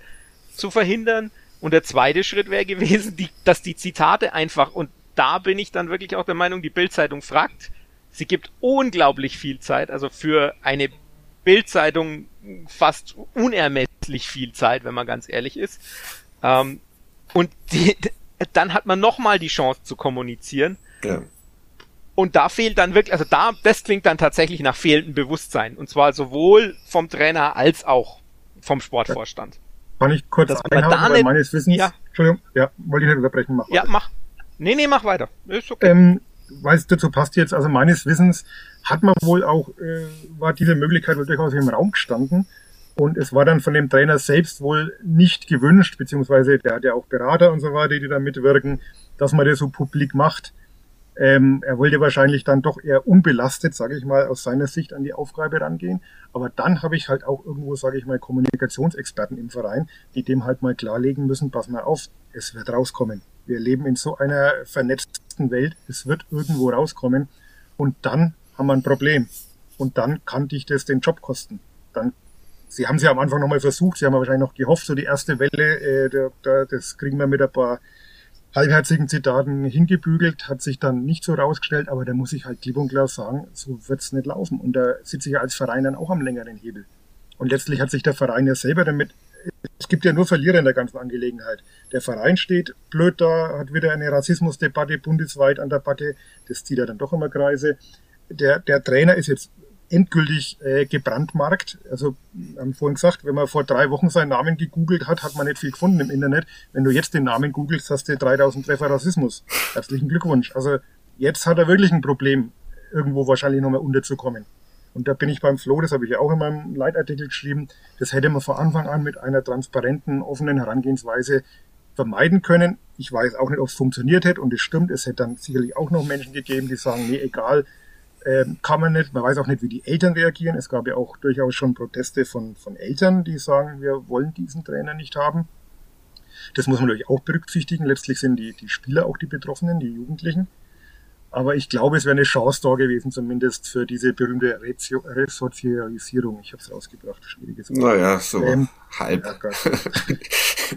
zu verhindern. Und der zweite Schritt wäre gewesen, die, dass die Zitate einfach, und da bin ich dann wirklich auch der Meinung, die Bildzeitung fragt, sie gibt unglaublich viel Zeit, also für eine Bildzeitung fast unermesslich viel Zeit, wenn man ganz ehrlich ist. Ähm, und die, dann hat man nochmal die Chance zu kommunizieren. Ja. Und da fehlt dann wirklich, also da, das klingt dann tatsächlich nach fehlendem Bewusstsein. Und zwar sowohl vom Trainer als auch vom Sportvorstand. Kann ich kurz Dass einhaken, weil meines Wissens, ja. Entschuldigung, ja, wollte ich nicht unterbrechen, mach Ja, mach. Nee, nee, mach weiter. Ist okay. Ähm, weiß dazu passt jetzt, also meines Wissens hat man wohl auch, äh, war diese Möglichkeit wohl durchaus im Raum gestanden. Und es war dann von dem Trainer selbst wohl nicht gewünscht, beziehungsweise der hat ja auch Berater und so weiter, die da mitwirken, dass man das so publik macht. Ähm, er wollte wahrscheinlich dann doch eher unbelastet, sage ich mal, aus seiner Sicht an die Aufgabe rangehen. Aber dann habe ich halt auch irgendwo, sage ich mal, Kommunikationsexperten im Verein, die dem halt mal klarlegen müssen, pass mal auf, es wird rauskommen. Wir leben in so einer vernetzten Welt, es wird irgendwo rauskommen und dann haben wir ein Problem. Und dann kann dich das den Job kosten. Dann Sie haben es ja am Anfang nochmal versucht, Sie haben wahrscheinlich noch gehofft, so die erste Welle, äh, da, da, das kriegen wir mit ein paar halbherzigen Zitaten hingebügelt, hat sich dann nicht so rausgestellt, aber da muss ich halt klipp und klar sagen, so wird's nicht laufen. Und da sitze ich ja als Verein dann auch am längeren Hebel. Und letztlich hat sich der Verein ja selber damit, es gibt ja nur Verlierer in der ganzen Angelegenheit. Der Verein steht blöd da, hat wieder eine Rassismusdebatte bundesweit an der Backe, das zieht ja dann doch immer Kreise. Der, der Trainer ist jetzt endgültig äh, gebrandmarkt. Also haben vorhin gesagt, wenn man vor drei Wochen seinen Namen gegoogelt hat, hat man nicht viel gefunden im Internet. Wenn du jetzt den Namen googelst, hast du 3000 Treffer Rassismus. Herzlichen Glückwunsch. Also jetzt hat er wirklich ein Problem, irgendwo wahrscheinlich nochmal unterzukommen. Und da bin ich beim Flo, das habe ich ja auch in meinem Leitartikel geschrieben, das hätte man von Anfang an mit einer transparenten, offenen Herangehensweise vermeiden können. Ich weiß auch nicht, ob es funktioniert hätte und es stimmt, es hätte dann sicherlich auch noch Menschen gegeben, die sagen, nee, egal, ähm, kann man nicht. Man weiß auch nicht, wie die Eltern reagieren. Es gab ja auch durchaus schon Proteste von, von Eltern, die sagen, wir wollen diesen Trainer nicht haben. Das muss man natürlich auch berücksichtigen. Letztlich sind die, die Spieler auch die Betroffenen, die Jugendlichen. Aber ich glaube, es wäre eine Chance da gewesen, zumindest für diese berühmte Resozialisierung. Ich habe es rausgebracht, schwieriges Wort. Naja, so ähm, halb. Ja,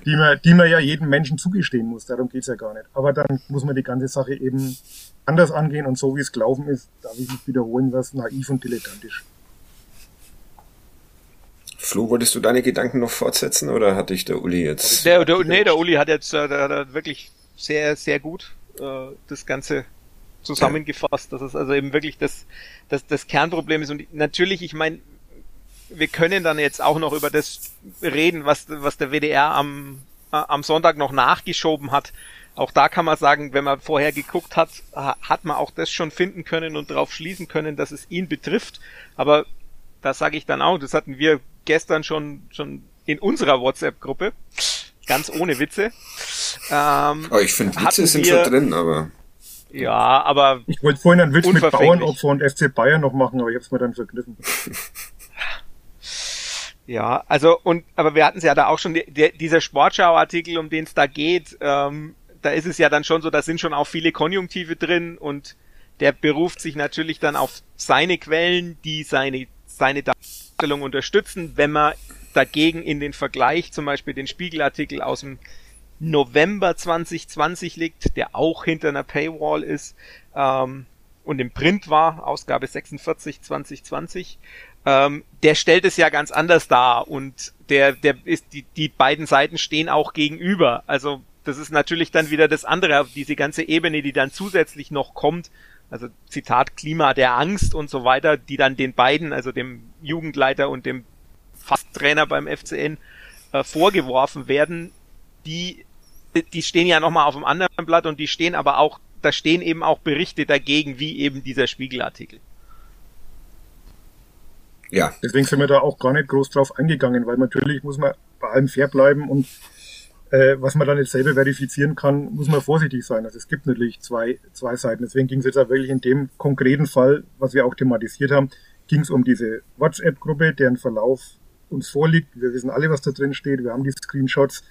die, man, die man ja jedem Menschen zugestehen muss, darum geht's ja gar nicht. Aber dann muss man die ganze Sache eben anders angehen und so wie es gelaufen ist, darf ich nicht wiederholen, was naiv und dilettantisch. Flo, wolltest du deine Gedanken noch fortsetzen oder hatte ich der Uli jetzt? Der, der, nee, der Uli hat jetzt äh, der, der wirklich sehr, sehr gut äh, das Ganze zusammengefasst, dass es also eben wirklich das, das, das Kernproblem ist. Und natürlich, ich meine, wir können dann jetzt auch noch über das reden, was, was der WDR am, äh, am Sonntag noch nachgeschoben hat. Auch da kann man sagen, wenn man vorher geguckt hat, hat man auch das schon finden können und darauf schließen können, dass es ihn betrifft. Aber das sage ich dann auch, das hatten wir gestern schon, schon in unserer WhatsApp-Gruppe. Ganz ohne Witze. Ähm, oh, ich finde, Witze sind schon drin, aber. Ja, aber. Ich wollte vorhin einen Witz mit Bauernopfer und FC Bayern noch machen, aber ich habe es mir dann verkniffen. <laughs> Ja, also und aber wir hatten es ja da auch schon der, dieser Sportschau-Artikel, um den es da geht. Ähm, da ist es ja dann schon so, da sind schon auch viele Konjunktive drin und der beruft sich natürlich dann auf seine Quellen, die seine seine Darstellung unterstützen. Wenn man dagegen in den Vergleich zum Beispiel den Spiegelartikel aus dem November 2020 liegt, der auch hinter einer Paywall ist ähm, und im Print war, Ausgabe 46 2020, ähm, der stellt es ja ganz anders dar und der, der ist, die, die beiden Seiten stehen auch gegenüber. Also das ist natürlich dann wieder das andere, diese ganze Ebene, die dann zusätzlich noch kommt. Also Zitat Klima der Angst und so weiter, die dann den beiden, also dem Jugendleiter und dem Fasttrainer beim FCN äh, vorgeworfen werden, die die stehen ja nochmal auf dem anderen Blatt und die stehen aber auch, da stehen eben auch Berichte dagegen, wie eben dieser Spiegelartikel. Ja. Deswegen sind wir da auch gar nicht groß drauf eingegangen, weil natürlich muss man bei allem fair bleiben und äh, was man dann jetzt selber verifizieren kann, muss man vorsichtig sein. Also es gibt natürlich zwei, zwei Seiten. Deswegen ging es jetzt auch wirklich in dem konkreten Fall, was wir auch thematisiert haben, ging es um diese WhatsApp-Gruppe, deren Verlauf uns vorliegt. Wir wissen alle, was da drin steht. Wir haben die Screenshots.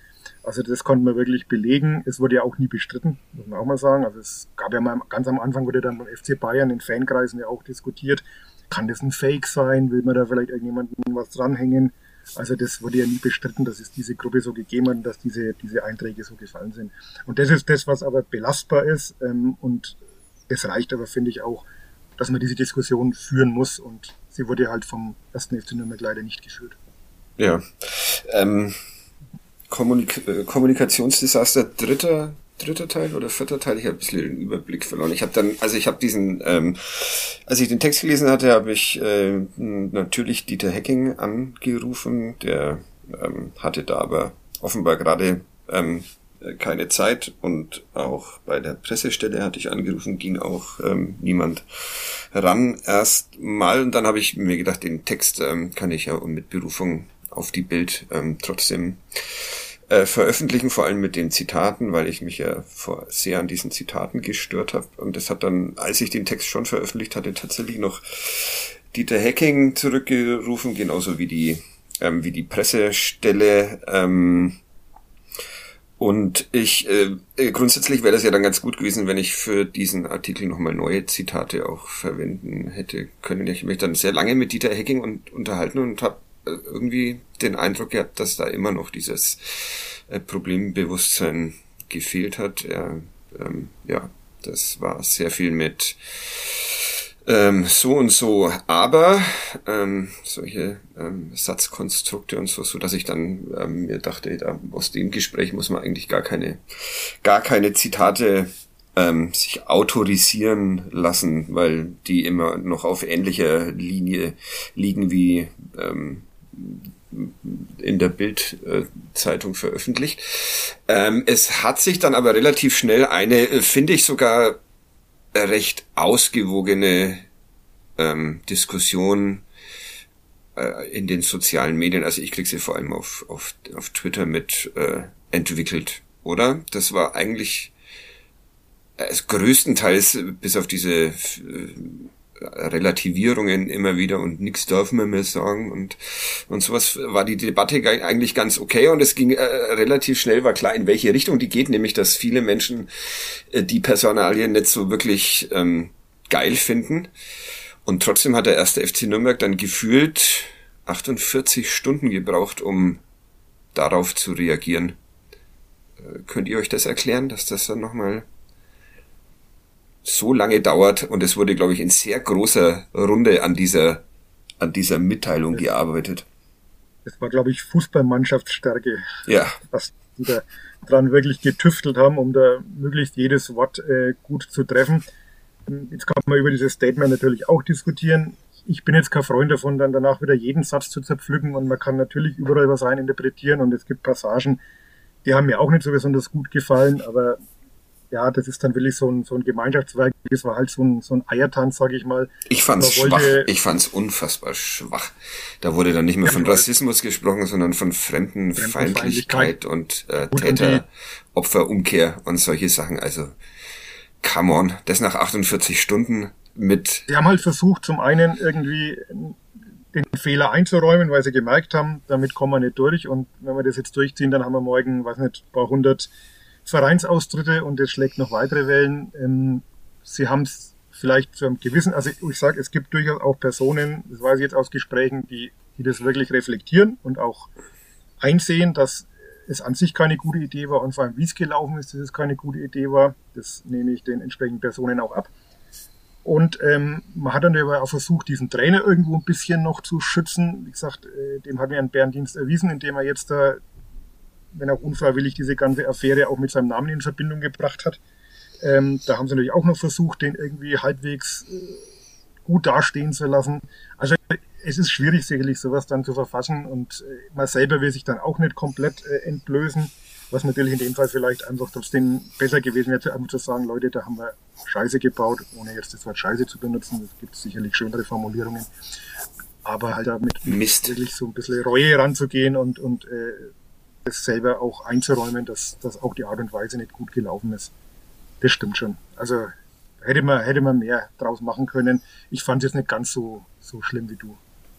Also das konnten wir wirklich belegen. Es wurde ja auch nie bestritten, muss man auch mal sagen. Also es gab ja mal ganz am Anfang wurde dann beim FC Bayern in Fankreisen ja auch diskutiert. Kann das ein Fake sein? Will man da vielleicht irgendjemanden was dranhängen? Also das wurde ja nie bestritten, dass es diese Gruppe so gegeben hat und dass diese, diese Einträge so gefallen sind. Und das ist das, was aber belastbar ist. Ähm, und es reicht aber, finde ich, auch, dass man diese Diskussion führen muss. Und sie wurde halt vom ersten FC Nürnberg leider nicht geführt. Ja. Ähm, Kommunik äh, Kommunikationsdesaster dritter dritter Teil oder vierter Teil, ich habe ein bisschen den Überblick verloren. Ich habe dann, also ich habe diesen, ähm, als ich den Text gelesen hatte, habe ich äh, natürlich Dieter Hecking angerufen, der ähm, hatte da aber offenbar gerade ähm, keine Zeit und auch bei der Pressestelle hatte ich angerufen, ging auch ähm, niemand ran erst mal. Und dann habe ich mir gedacht, den Text ähm, kann ich ja mit Berufung auf die Bild ähm, trotzdem äh, veröffentlichen, vor allem mit den Zitaten, weil ich mich ja vor, sehr an diesen Zitaten gestört habe. Und das hat dann, als ich den Text schon veröffentlicht hatte, tatsächlich noch Dieter Hacking zurückgerufen, genauso wie die, ähm, wie die Pressestelle. Ähm, und ich, äh, äh grundsätzlich wäre das ja dann ganz gut gewesen, wenn ich für diesen Artikel nochmal neue Zitate auch verwenden hätte können. Ich mich dann sehr lange mit Dieter Hecking und, unterhalten und habe irgendwie den Eindruck gehabt, dass da immer noch dieses äh, Problembewusstsein gefehlt hat. Er, ähm, ja, das war sehr viel mit ähm, so und so, aber ähm, solche ähm, Satzkonstrukte und so, so dass ich dann ähm, mir dachte, da, aus dem Gespräch muss man eigentlich gar keine, gar keine Zitate ähm, sich autorisieren lassen, weil die immer noch auf ähnlicher Linie liegen wie ähm, in der Bildzeitung veröffentlicht. Ähm, es hat sich dann aber relativ schnell eine, äh, finde ich sogar recht ausgewogene ähm, Diskussion äh, in den sozialen Medien, also ich kriege sie vor allem auf, auf, auf Twitter mit äh, entwickelt, oder? Das war eigentlich äh, größtenteils bis auf diese äh, Relativierungen immer wieder und nichts dürfen wir mehr sagen. Und und sowas war die Debatte eigentlich ganz okay und es ging äh, relativ schnell war klar in welche Richtung die geht nämlich dass viele Menschen äh, die Personalien nicht so wirklich ähm, geil finden. Und trotzdem hat der erste FC Nürnberg dann gefühlt 48 Stunden gebraucht um darauf zu reagieren. Äh, könnt ihr euch das erklären dass das dann nochmal so lange dauert und es wurde, glaube ich, in sehr großer Runde an dieser, an dieser Mitteilung das, gearbeitet. Das war, glaube ich, Fußballmannschaftsstärke. Ja. Was die da dran wirklich getüftelt haben, um da möglichst jedes Wort äh, gut zu treffen. Jetzt kann man über dieses Statement natürlich auch diskutieren. Ich bin jetzt kein Freund davon, dann danach wieder jeden Satz zu zerpflücken und man kann natürlich überall was rein interpretieren und es gibt Passagen, die haben mir auch nicht so besonders gut gefallen, aber ja, das ist dann wirklich so ein, so ein Gemeinschaftswerk. Das war halt so ein, so ein Eiertanz, sage ich mal. Ich fand's schwach. Ich fand's unfassbar schwach. Da wurde dann nicht mehr von Rassismus gesprochen, sondern von Fremdenfeindlichkeit und äh, Täter-Opferumkehr und solche Sachen. Also, come on, das nach 48 Stunden mit. Sie haben halt versucht, zum einen irgendwie den Fehler einzuräumen, weil sie gemerkt haben, damit kommen wir nicht durch. Und wenn wir das jetzt durchziehen, dann haben wir morgen, weiß nicht, paar hundert Vereinsaustritte und es schlägt noch weitere Wellen. Ähm, sie haben es vielleicht zu einem gewissen, also ich sage, es gibt durchaus auch Personen, das weiß ich jetzt aus Gesprächen, die, die das wirklich reflektieren und auch einsehen, dass es an sich keine gute Idee war und vor allem, wie es gelaufen ist, dass es keine gute Idee war. Das nehme ich den entsprechenden Personen auch ab. Und ähm, man hat dann aber auch versucht, diesen Trainer irgendwo ein bisschen noch zu schützen. Wie gesagt, äh, dem hat mir ein Bärendienst erwiesen, indem er jetzt da wenn auch unfreiwillig diese ganze Affäre auch mit seinem Namen in Verbindung gebracht hat. Ähm, da haben sie natürlich auch noch versucht, den irgendwie halbwegs äh, gut dastehen zu lassen. Also es ist schwierig sicherlich sowas dann zu verfassen und äh, man selber will sich dann auch nicht komplett äh, entblößen. Was natürlich in dem Fall vielleicht einfach trotzdem besser gewesen wäre, einfach zu sagen, Leute, da haben wir Scheiße gebaut, ohne jetzt das Wort Scheiße zu benutzen. Es gibt sicherlich schönere Formulierungen. Aber halt damit Mist. wirklich so ein bisschen Reue ranzugehen und, und äh, es selber auch einzuräumen, dass, dass auch die Art und Weise nicht gut gelaufen ist. Das stimmt schon. Also hätte man, hätte man mehr draus machen können. Ich fand es jetzt nicht ganz so, so schlimm wie du.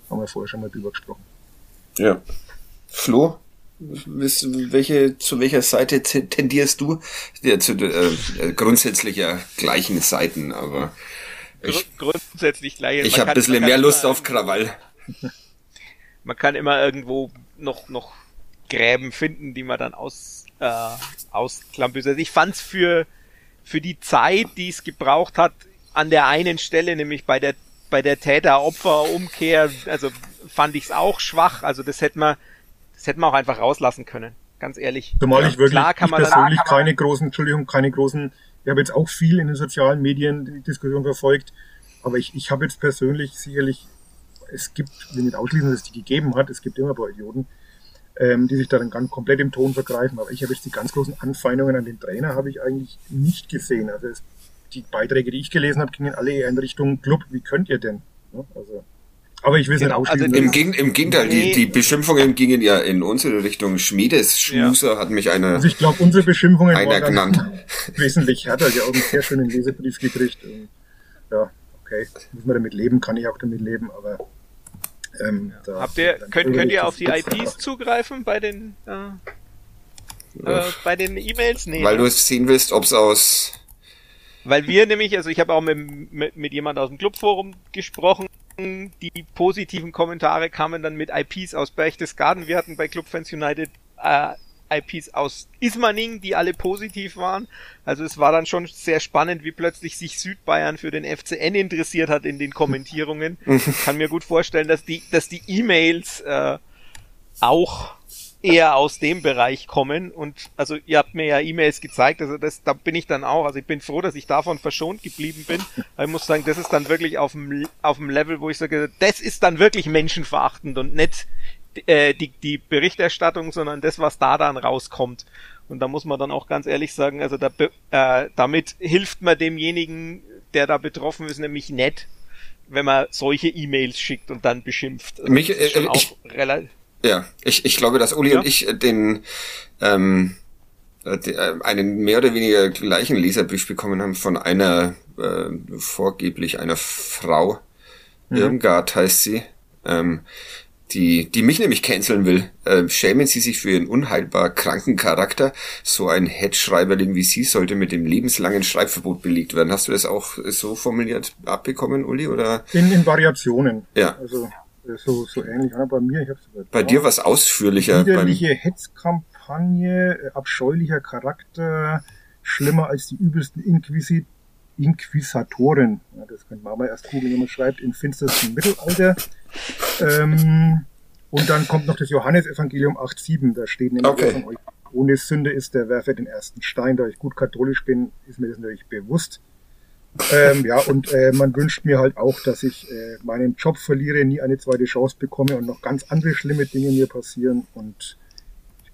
Haben wir vorher schon mal drüber gesprochen. Ja. Flo, welche, zu welcher Seite tendierst du? Ja, zu äh, grundsätzlich ja gleichen Seiten, aber ich, grundsätzlich gleich. Ich habe ein bisschen mehr Lust auf Krawall. Man kann immer irgendwo noch noch Gräben finden, die man dann aus äh, ausklampert. Also ich fand's für für die Zeit, die es gebraucht hat, an der einen Stelle, nämlich bei der bei der Täter-Opfer-Umkehr, also fand ich es auch schwach. Also das hätte man, das hätte man auch einfach rauslassen können. Ganz ehrlich. Zumal ja, ich wirklich klar kann man ich persönlich dann, keine großen, Entschuldigung, keine großen, ich habe jetzt auch viel in den sozialen Medien die Diskussion verfolgt, aber ich, ich habe jetzt persönlich sicherlich, es gibt, will nicht ausschließen, dass es die gegeben hat, es gibt immer ein paar Idioten, ähm, die sich da dann ganz komplett im Ton vergreifen, aber ich habe jetzt die ganz großen Anfeindungen an den Trainer habe ich eigentlich nicht gesehen. Also es, die Beiträge, die ich gelesen habe, gingen alle eher in Richtung Club, wie könnt ihr denn? Also aber ich will es genau, nicht ausschließen. Also im, Geg Im Gegenteil, nee. die, die Beschimpfungen gingen ja in unsere Richtung. Schmiedes Schmuser ja. hat mich eine. Also ich glaube, unsere Beschimpfungen einer genannt. <laughs> wesentlich härter. Die auch einen sehr schönen Lesebrief gekriegt. Und ja, okay, muss man damit leben, kann ich auch damit leben, aber ähm, ja. Habt ihr, könnt, könnt ihr auf die IPs zugreifen bei den äh, äh, bei den E-Mails? Nee. Weil ne? du sehen willst, ob es aus weil wir nämlich, also ich habe auch mit, mit, mit jemand aus dem Clubforum gesprochen, die positiven Kommentare kamen dann mit IPs aus Berchtesgaden. Wir hatten bei Club Fans United äh, IPs aus Ismaning, die alle positiv waren. Also es war dann schon sehr spannend, wie plötzlich sich Südbayern für den FCN interessiert hat in den Kommentierungen. Ich <laughs> kann mir gut vorstellen, dass die, dass die E-Mails äh, auch eher aus dem Bereich kommen und also ihr habt mir ja E-Mails gezeigt, also das, da bin ich dann auch, also ich bin froh, dass ich davon verschont geblieben bin, weil ich muss sagen, das ist dann wirklich auf dem, auf dem Level, wo ich sage, das ist dann wirklich menschenverachtend und nicht äh, die, die Berichterstattung, sondern das, was da dann rauskommt. Und da muss man dann auch ganz ehrlich sagen, also da, äh, damit hilft man demjenigen, der da betroffen ist, nämlich nett, wenn man solche E-Mails schickt und dann beschimpft. Also Mich, äh, ich, ja, ich, ich glaube, dass Uli ja. und ich den ähm, äh, äh, einen mehr oder weniger gleichen Leserbrief bekommen haben von einer äh, vorgeblich einer Frau. Mhm. Irmgard heißt sie. Ähm, die, die mich nämlich canceln will. Äh, schämen Sie sich für Ihren unheilbar kranken Charakter? So ein Headschreiberling wie Sie sollte mit dem lebenslangen Schreibverbot belegt werden. Hast du das auch so formuliert abbekommen, Uli? Oder? In, in Variationen. Ja. Also so, so ähnlich. Oder? Bei mir, ich hab's Bei dir was ausführlicher. Widerliche Hetzkampagne, äh, abscheulicher Charakter, schlimmer als die übelsten Inquisit Inquisitoren. Ja, das könnte man aber erst googeln, wenn man schreibt, im finstersten Mittelalter. Ähm, und dann kommt noch das Johannesevangelium 8,7. Da steht nämlich okay. von euch, ohne Sünde ist der Werfer den ersten Stein. Da ich gut katholisch bin, ist mir das natürlich bewusst. Ähm, ja, und äh, man wünscht mir halt auch, dass ich äh, meinen Job verliere, nie eine zweite Chance bekomme und noch ganz andere schlimme Dinge mir passieren. Und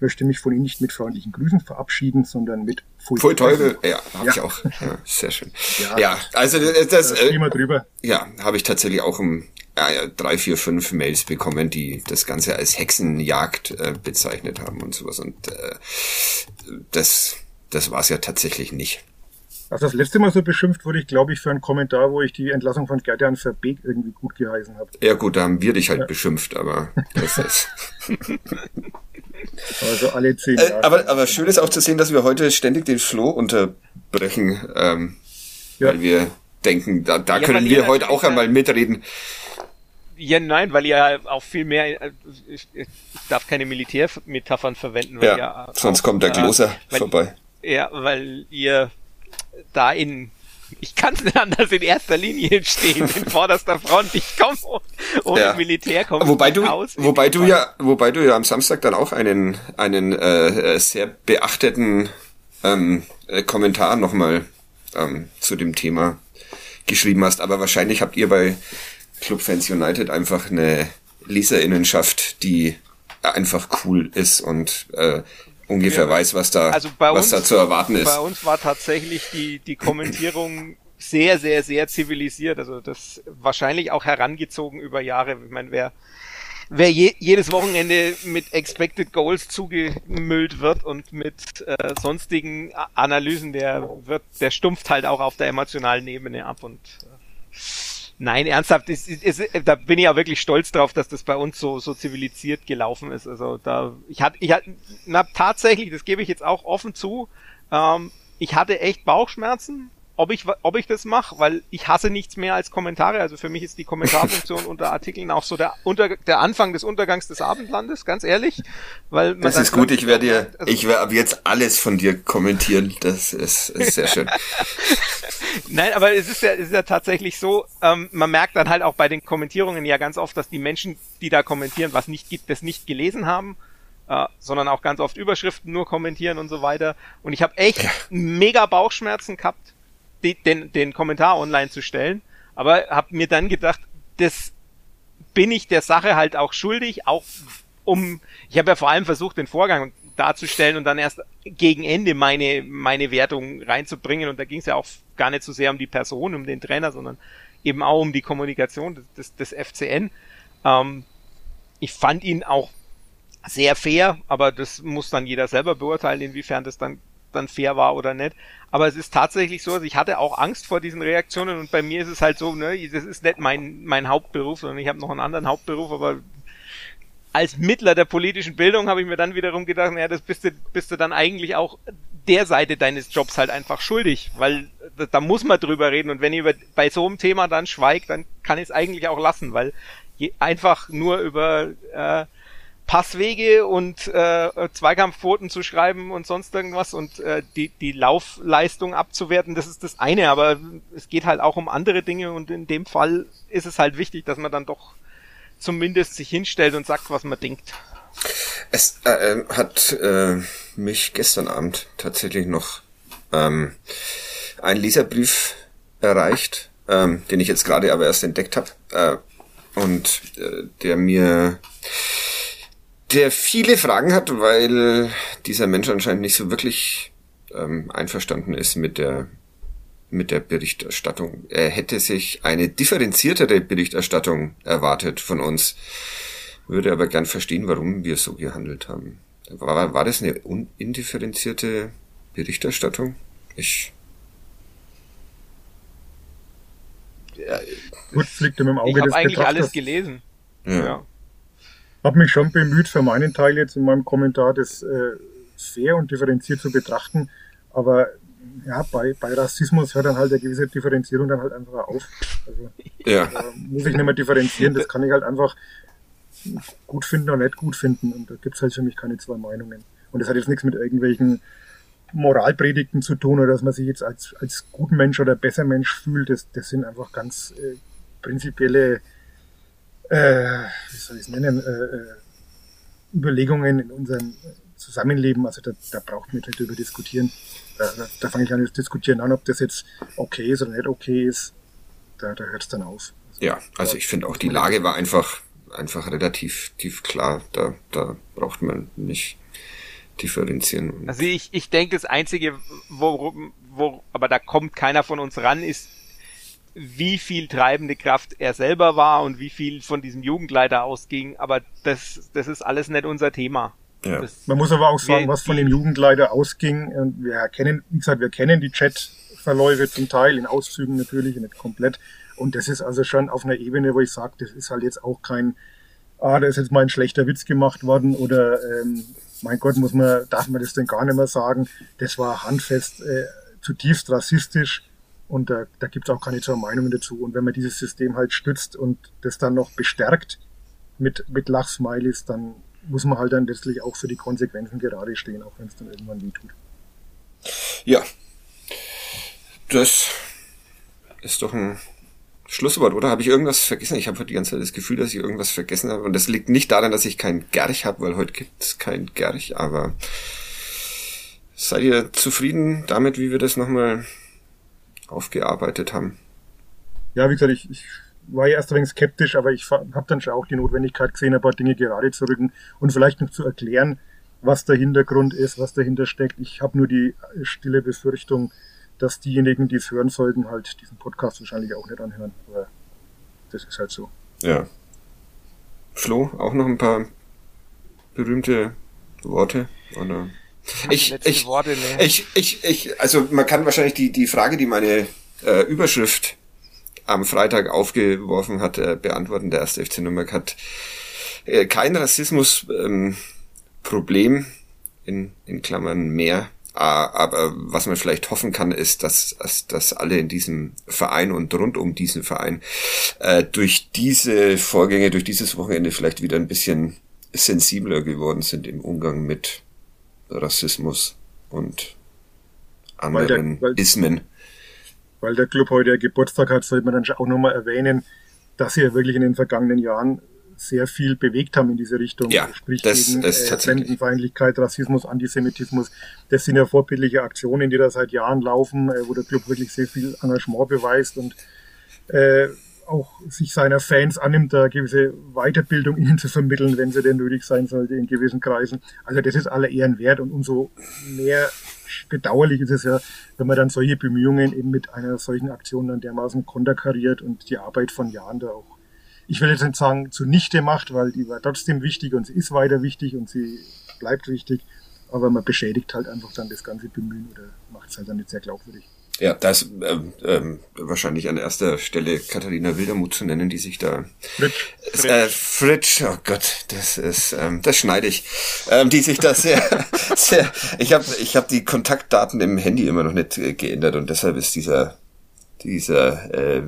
möchte mich von Ihnen nicht mit freundlichen Grüßen verabschieden, sondern mit Pfui, Pfui Teufel. Ja, habe ja. ich auch. Ja, sehr schön. Ja, ja also das, das äh, drüber. Ja, habe ich tatsächlich auch um ja, drei, vier, fünf Mails bekommen, die das Ganze als Hexenjagd äh, bezeichnet haben und sowas. Und äh, das, das war es ja tatsächlich nicht. Also das letzte Mal so beschimpft wurde ich, glaube ich, für einen Kommentar, wo ich die Entlassung von Gerd-Jan Verbeek irgendwie gut geheißen habe. Ja gut, da haben wir dich halt ja. beschimpft, aber das ist... <laughs> also alle zehn äh, Jahre. Äh, aber, aber schön ist auch zu sehen, dass wir heute ständig den Floh unterbrechen, ähm, ja. weil wir denken, da, da ja, können wir heute auch einmal mitreden. Ja, nein, weil ihr auch viel mehr, äh, ich, ich darf keine Militärmetaphern verwenden, weil ja, ja sonst auch, kommt der Gloser äh, vorbei. Ja, weil ihr da in ich kann <laughs> es nicht anders in erster Linie stehen, in vorderster Front. Ich komme ohne ja. Militär komme wobei du, aus. Wobei du ja, wobei du ja am Samstag dann auch einen einen äh, sehr beachteten ähm, äh, Kommentar nochmal ähm, zu dem Thema geschrieben hast. Aber wahrscheinlich habt ihr bei Club Fans United einfach eine Leserinnenschaft, die einfach cool ist und äh, ungefähr ja. weiß, was da, also was uns, da zu erwarten ist. Bei uns war tatsächlich die, die Kommentierung sehr, sehr, sehr zivilisiert. Also das wahrscheinlich auch herangezogen über Jahre. Ich meine, wer, wer je, jedes Wochenende mit Expected Goals zugemüllt wird und mit äh, sonstigen Analysen, der wird, der stumpft halt auch auf der emotionalen Ebene ab und äh, Nein, ernsthaft, ist, ist, ist, da bin ich ja wirklich stolz drauf, dass das bei uns so, so zivilisiert gelaufen ist. Also da, ich hatte, ich hatte, na, tatsächlich, das gebe ich jetzt auch offen zu, ähm, ich hatte echt Bauchschmerzen, ob ich, ob ich das mache, weil ich hasse nichts mehr als Kommentare. Also für mich ist die Kommentarfunktion <laughs> unter Artikeln auch so der, unter, der Anfang des Untergangs des Abendlandes, ganz ehrlich. Weil das ist gut, ich werde dir, also, ich werde jetzt alles von dir kommentieren. Das ist, ist sehr schön. <laughs> Nein, aber es ist ja, es ist ja tatsächlich so, ähm, man merkt dann halt auch bei den Kommentierungen ja ganz oft, dass die Menschen, die da kommentieren, was nicht gibt, das nicht gelesen haben. Uh, sondern auch ganz oft Überschriften nur kommentieren und so weiter. Und ich habe echt mega Bauchschmerzen gehabt, den, den Kommentar online zu stellen, aber habe mir dann gedacht, das bin ich der Sache halt auch schuldig, auch um, ich habe ja vor allem versucht, den Vorgang darzustellen und dann erst gegen Ende meine, meine Wertung reinzubringen und da ging es ja auch gar nicht so sehr um die Person, um den Trainer, sondern eben auch um die Kommunikation des, des, des FCN. Ähm, ich fand ihn auch sehr fair, aber das muss dann jeder selber beurteilen, inwiefern das dann dann fair war oder nicht. Aber es ist tatsächlich so, also ich hatte auch Angst vor diesen Reaktionen und bei mir ist es halt so, ne, das ist nicht mein, mein Hauptberuf, sondern ich habe noch einen anderen Hauptberuf, aber als Mittler der politischen Bildung habe ich mir dann wiederum gedacht, naja, das bist du, bist du dann eigentlich auch der Seite deines Jobs halt einfach schuldig, weil da, da muss man drüber reden und wenn ihr über, bei so einem Thema dann schweigt, dann kann ich es eigentlich auch lassen, weil je, einfach nur über äh, Passwege und äh, Zweikampfquoten zu schreiben und sonst irgendwas und äh, die, die Laufleistung abzuwerten, das ist das eine, aber es geht halt auch um andere Dinge und in dem Fall ist es halt wichtig, dass man dann doch zumindest sich hinstellt und sagt, was man denkt. Es äh, äh hat äh, mich gestern Abend tatsächlich noch ähm, ein Leserbrief erreicht, ähm, den ich jetzt gerade aber erst entdeckt habe äh, und äh, der mir der viele Fragen hat, weil dieser Mensch anscheinend nicht so wirklich ähm, einverstanden ist mit der mit der Berichterstattung. Er hätte sich eine differenziertere Berichterstattung erwartet von uns, würde aber gern verstehen, warum wir so gehandelt haben. War, war das eine indifferenzierte Berichterstattung? Ich. Ja, Gut, fliegt ihm im Auge ich habe eigentlich alles gelesen. ja. ja habe mich schon bemüht, für meinen Teil jetzt in meinem Kommentar das äh, fair und differenziert zu betrachten. Aber ja, bei, bei Rassismus hört dann halt eine gewisse Differenzierung dann halt einfach auf. Also ja. äh, muss ich nicht mehr differenzieren, das kann ich halt einfach gut finden oder nicht gut finden. Und da gibt's halt für mich keine zwei Meinungen. Und das hat jetzt nichts mit irgendwelchen Moralpredigten zu tun oder dass man sich jetzt als, als Gutmensch oder besser Mensch fühlt. Das, das sind einfach ganz äh, prinzipielle äh, wie soll ich es nennen, äh, äh, Überlegungen in unserem Zusammenleben. Also da, da braucht man nicht drüber diskutieren. Da, da, da fange ich an zu diskutieren an, ob das jetzt okay ist oder nicht okay ist. Da, da hört es dann auf. Also, ja, also ich finde auch die Lage war einfach einfach relativ tief klar. Da, da braucht man nicht differenzieren. Also ich, ich denke, das Einzige, wo, wo, aber da kommt keiner von uns ran, ist wie viel treibende Kraft er selber war und wie viel von diesem Jugendleiter ausging, aber das, das ist alles nicht unser Thema. Ja. Das, Man muss aber auch sagen, was von dem Jugendleiter ausging. Wir kennen, wie gesagt, wir kennen die Chatverläufe zum Teil, in Auszügen natürlich, nicht komplett. Und das ist also schon auf einer Ebene, wo ich sage, das ist halt jetzt auch kein, ah, da ist jetzt mal ein schlechter Witz gemacht worden oder ähm, mein Gott, muss man, darf man das denn gar nicht mehr sagen? Das war handfest, äh, zutiefst rassistisch und da, da gibt es auch keine zwei Meinungen dazu. Und wenn man dieses System halt stützt und das dann noch bestärkt mit, mit Lachsmileys, dann muss man halt dann letztlich auch für die Konsequenzen gerade stehen, auch wenn es dann irgendwann weh tut. Ja. Das ist doch ein Schlusswort, oder? Habe ich irgendwas vergessen? Ich habe heute die ganze Zeit das Gefühl, dass ich irgendwas vergessen habe. Und das liegt nicht daran, dass ich keinen Gerch habe, weil heute gibt es keinen Gerch, aber seid ihr zufrieden damit, wie wir das nochmal aufgearbeitet haben. Ja, wie gesagt, ich, ich war ja erst ein wenig skeptisch, aber ich habe dann schon auch die Notwendigkeit gesehen, ein paar Dinge gerade zu rücken und vielleicht noch zu erklären, was der Hintergrund ist, was dahinter steckt. Ich habe nur die stille Befürchtung, dass diejenigen, die es hören sollten, halt diesen Podcast wahrscheinlich auch nicht anhören. Aber das ist halt so. Ja. Flo, auch noch ein paar berühmte Worte? Oder? <laughs> Ich, ich, Worte, nee. ich, ich, ich, also man kann wahrscheinlich die, die Frage, die meine äh, Überschrift am Freitag aufgeworfen hat, äh, beantworten. Der erste FC Nürnberg hat äh, kein Rassismus-Problem ähm, in, in Klammern mehr. Aber was man vielleicht hoffen kann, ist, dass, dass, dass alle in diesem Verein und rund um diesen Verein äh, durch diese Vorgänge, durch dieses Wochenende vielleicht wieder ein bisschen sensibler geworden sind im Umgang mit Rassismus und anderen weil der, weil, Ismen. Weil der Club heute Geburtstag hat, sollte man dann auch nochmal erwähnen, dass sie ja wirklich in den vergangenen Jahren sehr viel bewegt haben in diese Richtung. Ja, Sprich das gegen ist äh, Fremdenfeindlichkeit, Rassismus, Antisemitismus. Das sind ja vorbildliche Aktionen, die da seit Jahren laufen, äh, wo der Club wirklich sehr viel Engagement beweist und äh, auch sich seiner Fans annimmt, da gewisse Weiterbildung ihnen zu vermitteln, wenn sie denn nötig sein sollte in gewissen Kreisen. Also das ist aller Ehren wert und umso mehr bedauerlich ist es ja, wenn man dann solche Bemühungen eben mit einer solchen Aktion dann dermaßen konterkariert und die Arbeit von Jahren da auch, ich will jetzt nicht sagen, zunichte macht, weil die war trotzdem wichtig und sie ist weiter wichtig und sie bleibt wichtig, aber man beschädigt halt einfach dann das ganze Bemühen oder macht es halt dann nicht sehr glaubwürdig. Ja, da ist ähm, ähm, wahrscheinlich an erster Stelle Katharina Wildermuth zu nennen, die sich da Fritsch, Fritsch. Äh, Fritsch oh Gott, das ist ähm, das schneide ich, ähm, die sich da sehr, <laughs> sehr. Ich habe ich hab die Kontaktdaten im Handy immer noch nicht äh, geändert und deshalb ist dieser dieser äh,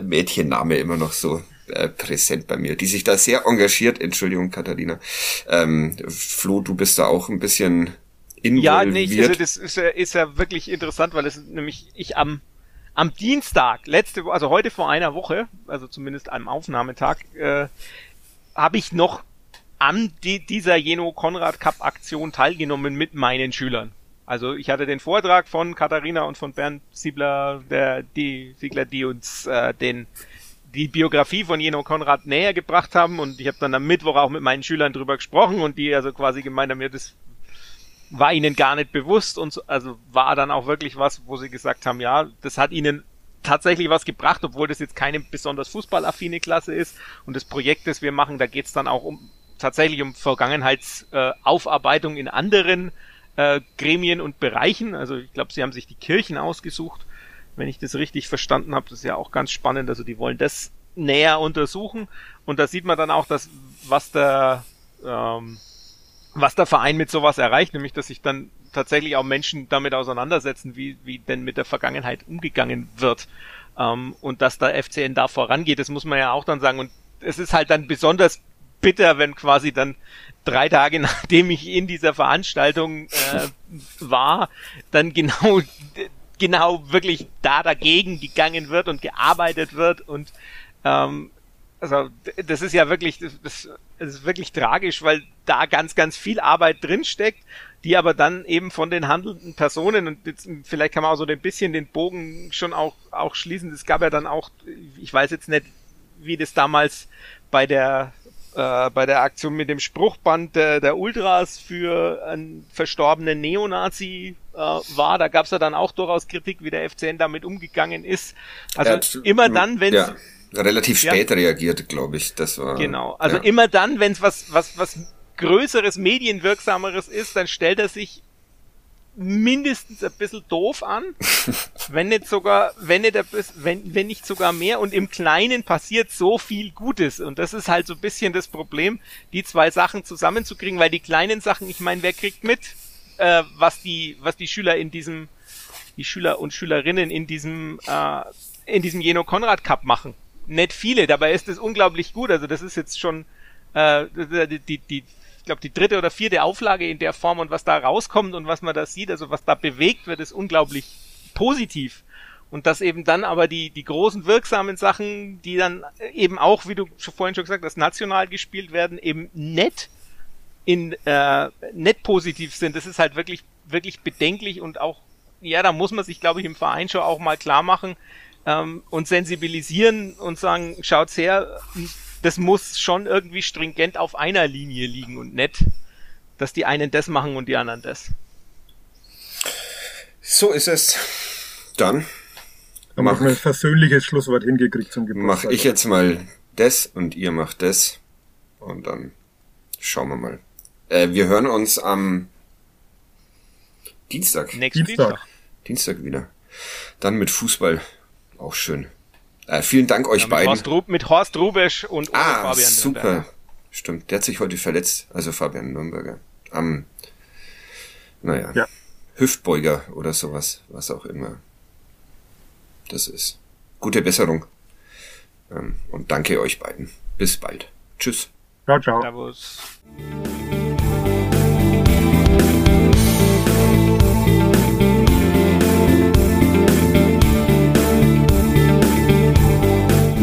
Mädchenname immer noch so äh, präsent bei mir, die sich da sehr engagiert. Entschuldigung, Katharina. Ähm, Flo, du bist da auch ein bisschen involviert. Ja, nee, also das ist, ist ja wirklich interessant, weil es nämlich ich am am Dienstag, letzte Woche, also heute vor einer Woche, also zumindest am Aufnahmetag, äh, habe ich noch an die, dieser Jeno Konrad Cup Aktion teilgenommen mit meinen Schülern. Also ich hatte den Vortrag von Katharina und von Bernd Siebler, der die Siegler, die uns äh, den die Biografie von Jeno Konrad näher gebracht haben und ich habe dann am Mittwoch auch mit meinen Schülern drüber gesprochen und die also quasi gemeint haben, ja, das war ihnen gar nicht bewusst und so, also war dann auch wirklich was, wo sie gesagt haben, ja, das hat ihnen tatsächlich was gebracht, obwohl das jetzt keine besonders fußballaffine Klasse ist. Und das Projekt, das wir machen, da geht's dann auch um tatsächlich um Vergangenheitsaufarbeitung äh, in anderen äh, Gremien und Bereichen. Also ich glaube, sie haben sich die Kirchen ausgesucht, wenn ich das richtig verstanden habe. Das ist ja auch ganz spannend. Also die wollen das näher untersuchen. Und da sieht man dann auch, dass was der ähm, was der Verein mit sowas erreicht, nämlich dass sich dann tatsächlich auch Menschen damit auseinandersetzen, wie, wie denn mit der Vergangenheit umgegangen wird. Ähm, und dass der FCN da vorangeht, das muss man ja auch dann sagen. Und es ist halt dann besonders bitter, wenn quasi dann drei Tage <laughs> nachdem ich in dieser Veranstaltung äh, war, dann genau genau wirklich da dagegen gegangen wird und gearbeitet wird und ähm, also das ist ja wirklich, das, ist wirklich tragisch, weil da ganz, ganz viel Arbeit drinsteckt, die aber dann eben von den handelnden Personen und jetzt, vielleicht kann man auch so ein bisschen den Bogen schon auch, auch schließen. Es gab ja dann auch, ich weiß jetzt nicht, wie das damals bei der äh, bei der Aktion mit dem Spruchband der, der Ultras für einen verstorbenen Neonazi äh, war. Da gab es ja dann auch durchaus Kritik, wie der FCN damit umgegangen ist. Also immer dann, wenn ja relativ spät ja. reagiert, glaube ich. Das war. Genau. Also ja. immer dann, wenn es was, was, was größeres, medienwirksameres ist, dann stellt er sich mindestens ein bisschen doof an, <laughs> wenn nicht sogar, wenn nicht, wenn, wenn nicht sogar mehr und im Kleinen passiert so viel Gutes und das ist halt so ein bisschen das Problem, die zwei Sachen zusammenzukriegen, weil die kleinen Sachen, ich meine, wer kriegt mit, äh, was die, was die Schüler in diesem, die Schüler und Schülerinnen in diesem, äh, in diesem Jeno Konrad Cup machen? Nicht viele. Dabei ist es unglaublich gut. Also das ist jetzt schon äh, die, die, ich glaube, die dritte oder vierte Auflage in der Form und was da rauskommt und was man da sieht, also was da bewegt wird, ist unglaublich positiv. Und dass eben dann aber die, die großen wirksamen Sachen, die dann eben auch, wie du vorhin schon gesagt hast, national gespielt werden, eben nett in äh, nett positiv sind. Das ist halt wirklich, wirklich bedenklich und auch, ja, da muss man sich, glaube ich, im Verein schon auch mal klar machen, ähm, und sensibilisieren und sagen, schaut's her, das muss schon irgendwie stringent auf einer Linie liegen und nicht dass die einen das machen und die anderen das. So ist es. Dann Haben wir ein versöhnliches Schlusswort hingekriegt zum Geburtstag. Mach ich jetzt mal das und ihr macht das. Und dann schauen wir mal. Äh, wir hören uns am Dienstag. Nächsten Dienstag. Dienstag. Dienstag wieder. Dann mit Fußball. Auch schön. Äh, vielen Dank euch Ja, mit, beiden. Horst Rub, mit Horst Rubesch und ah, Fabian super. Nürnberger. Stimmt. Der hat sich heute verletzt. Also Fabian Nürnberger. Am, naja, Ja. Hüftbeuger oder sowas. Was auch immer. Das ist. Gute Besserung. Ähm, und danke euch beiden. Bis bald. Tschüss. Ciao, ciao. Servus.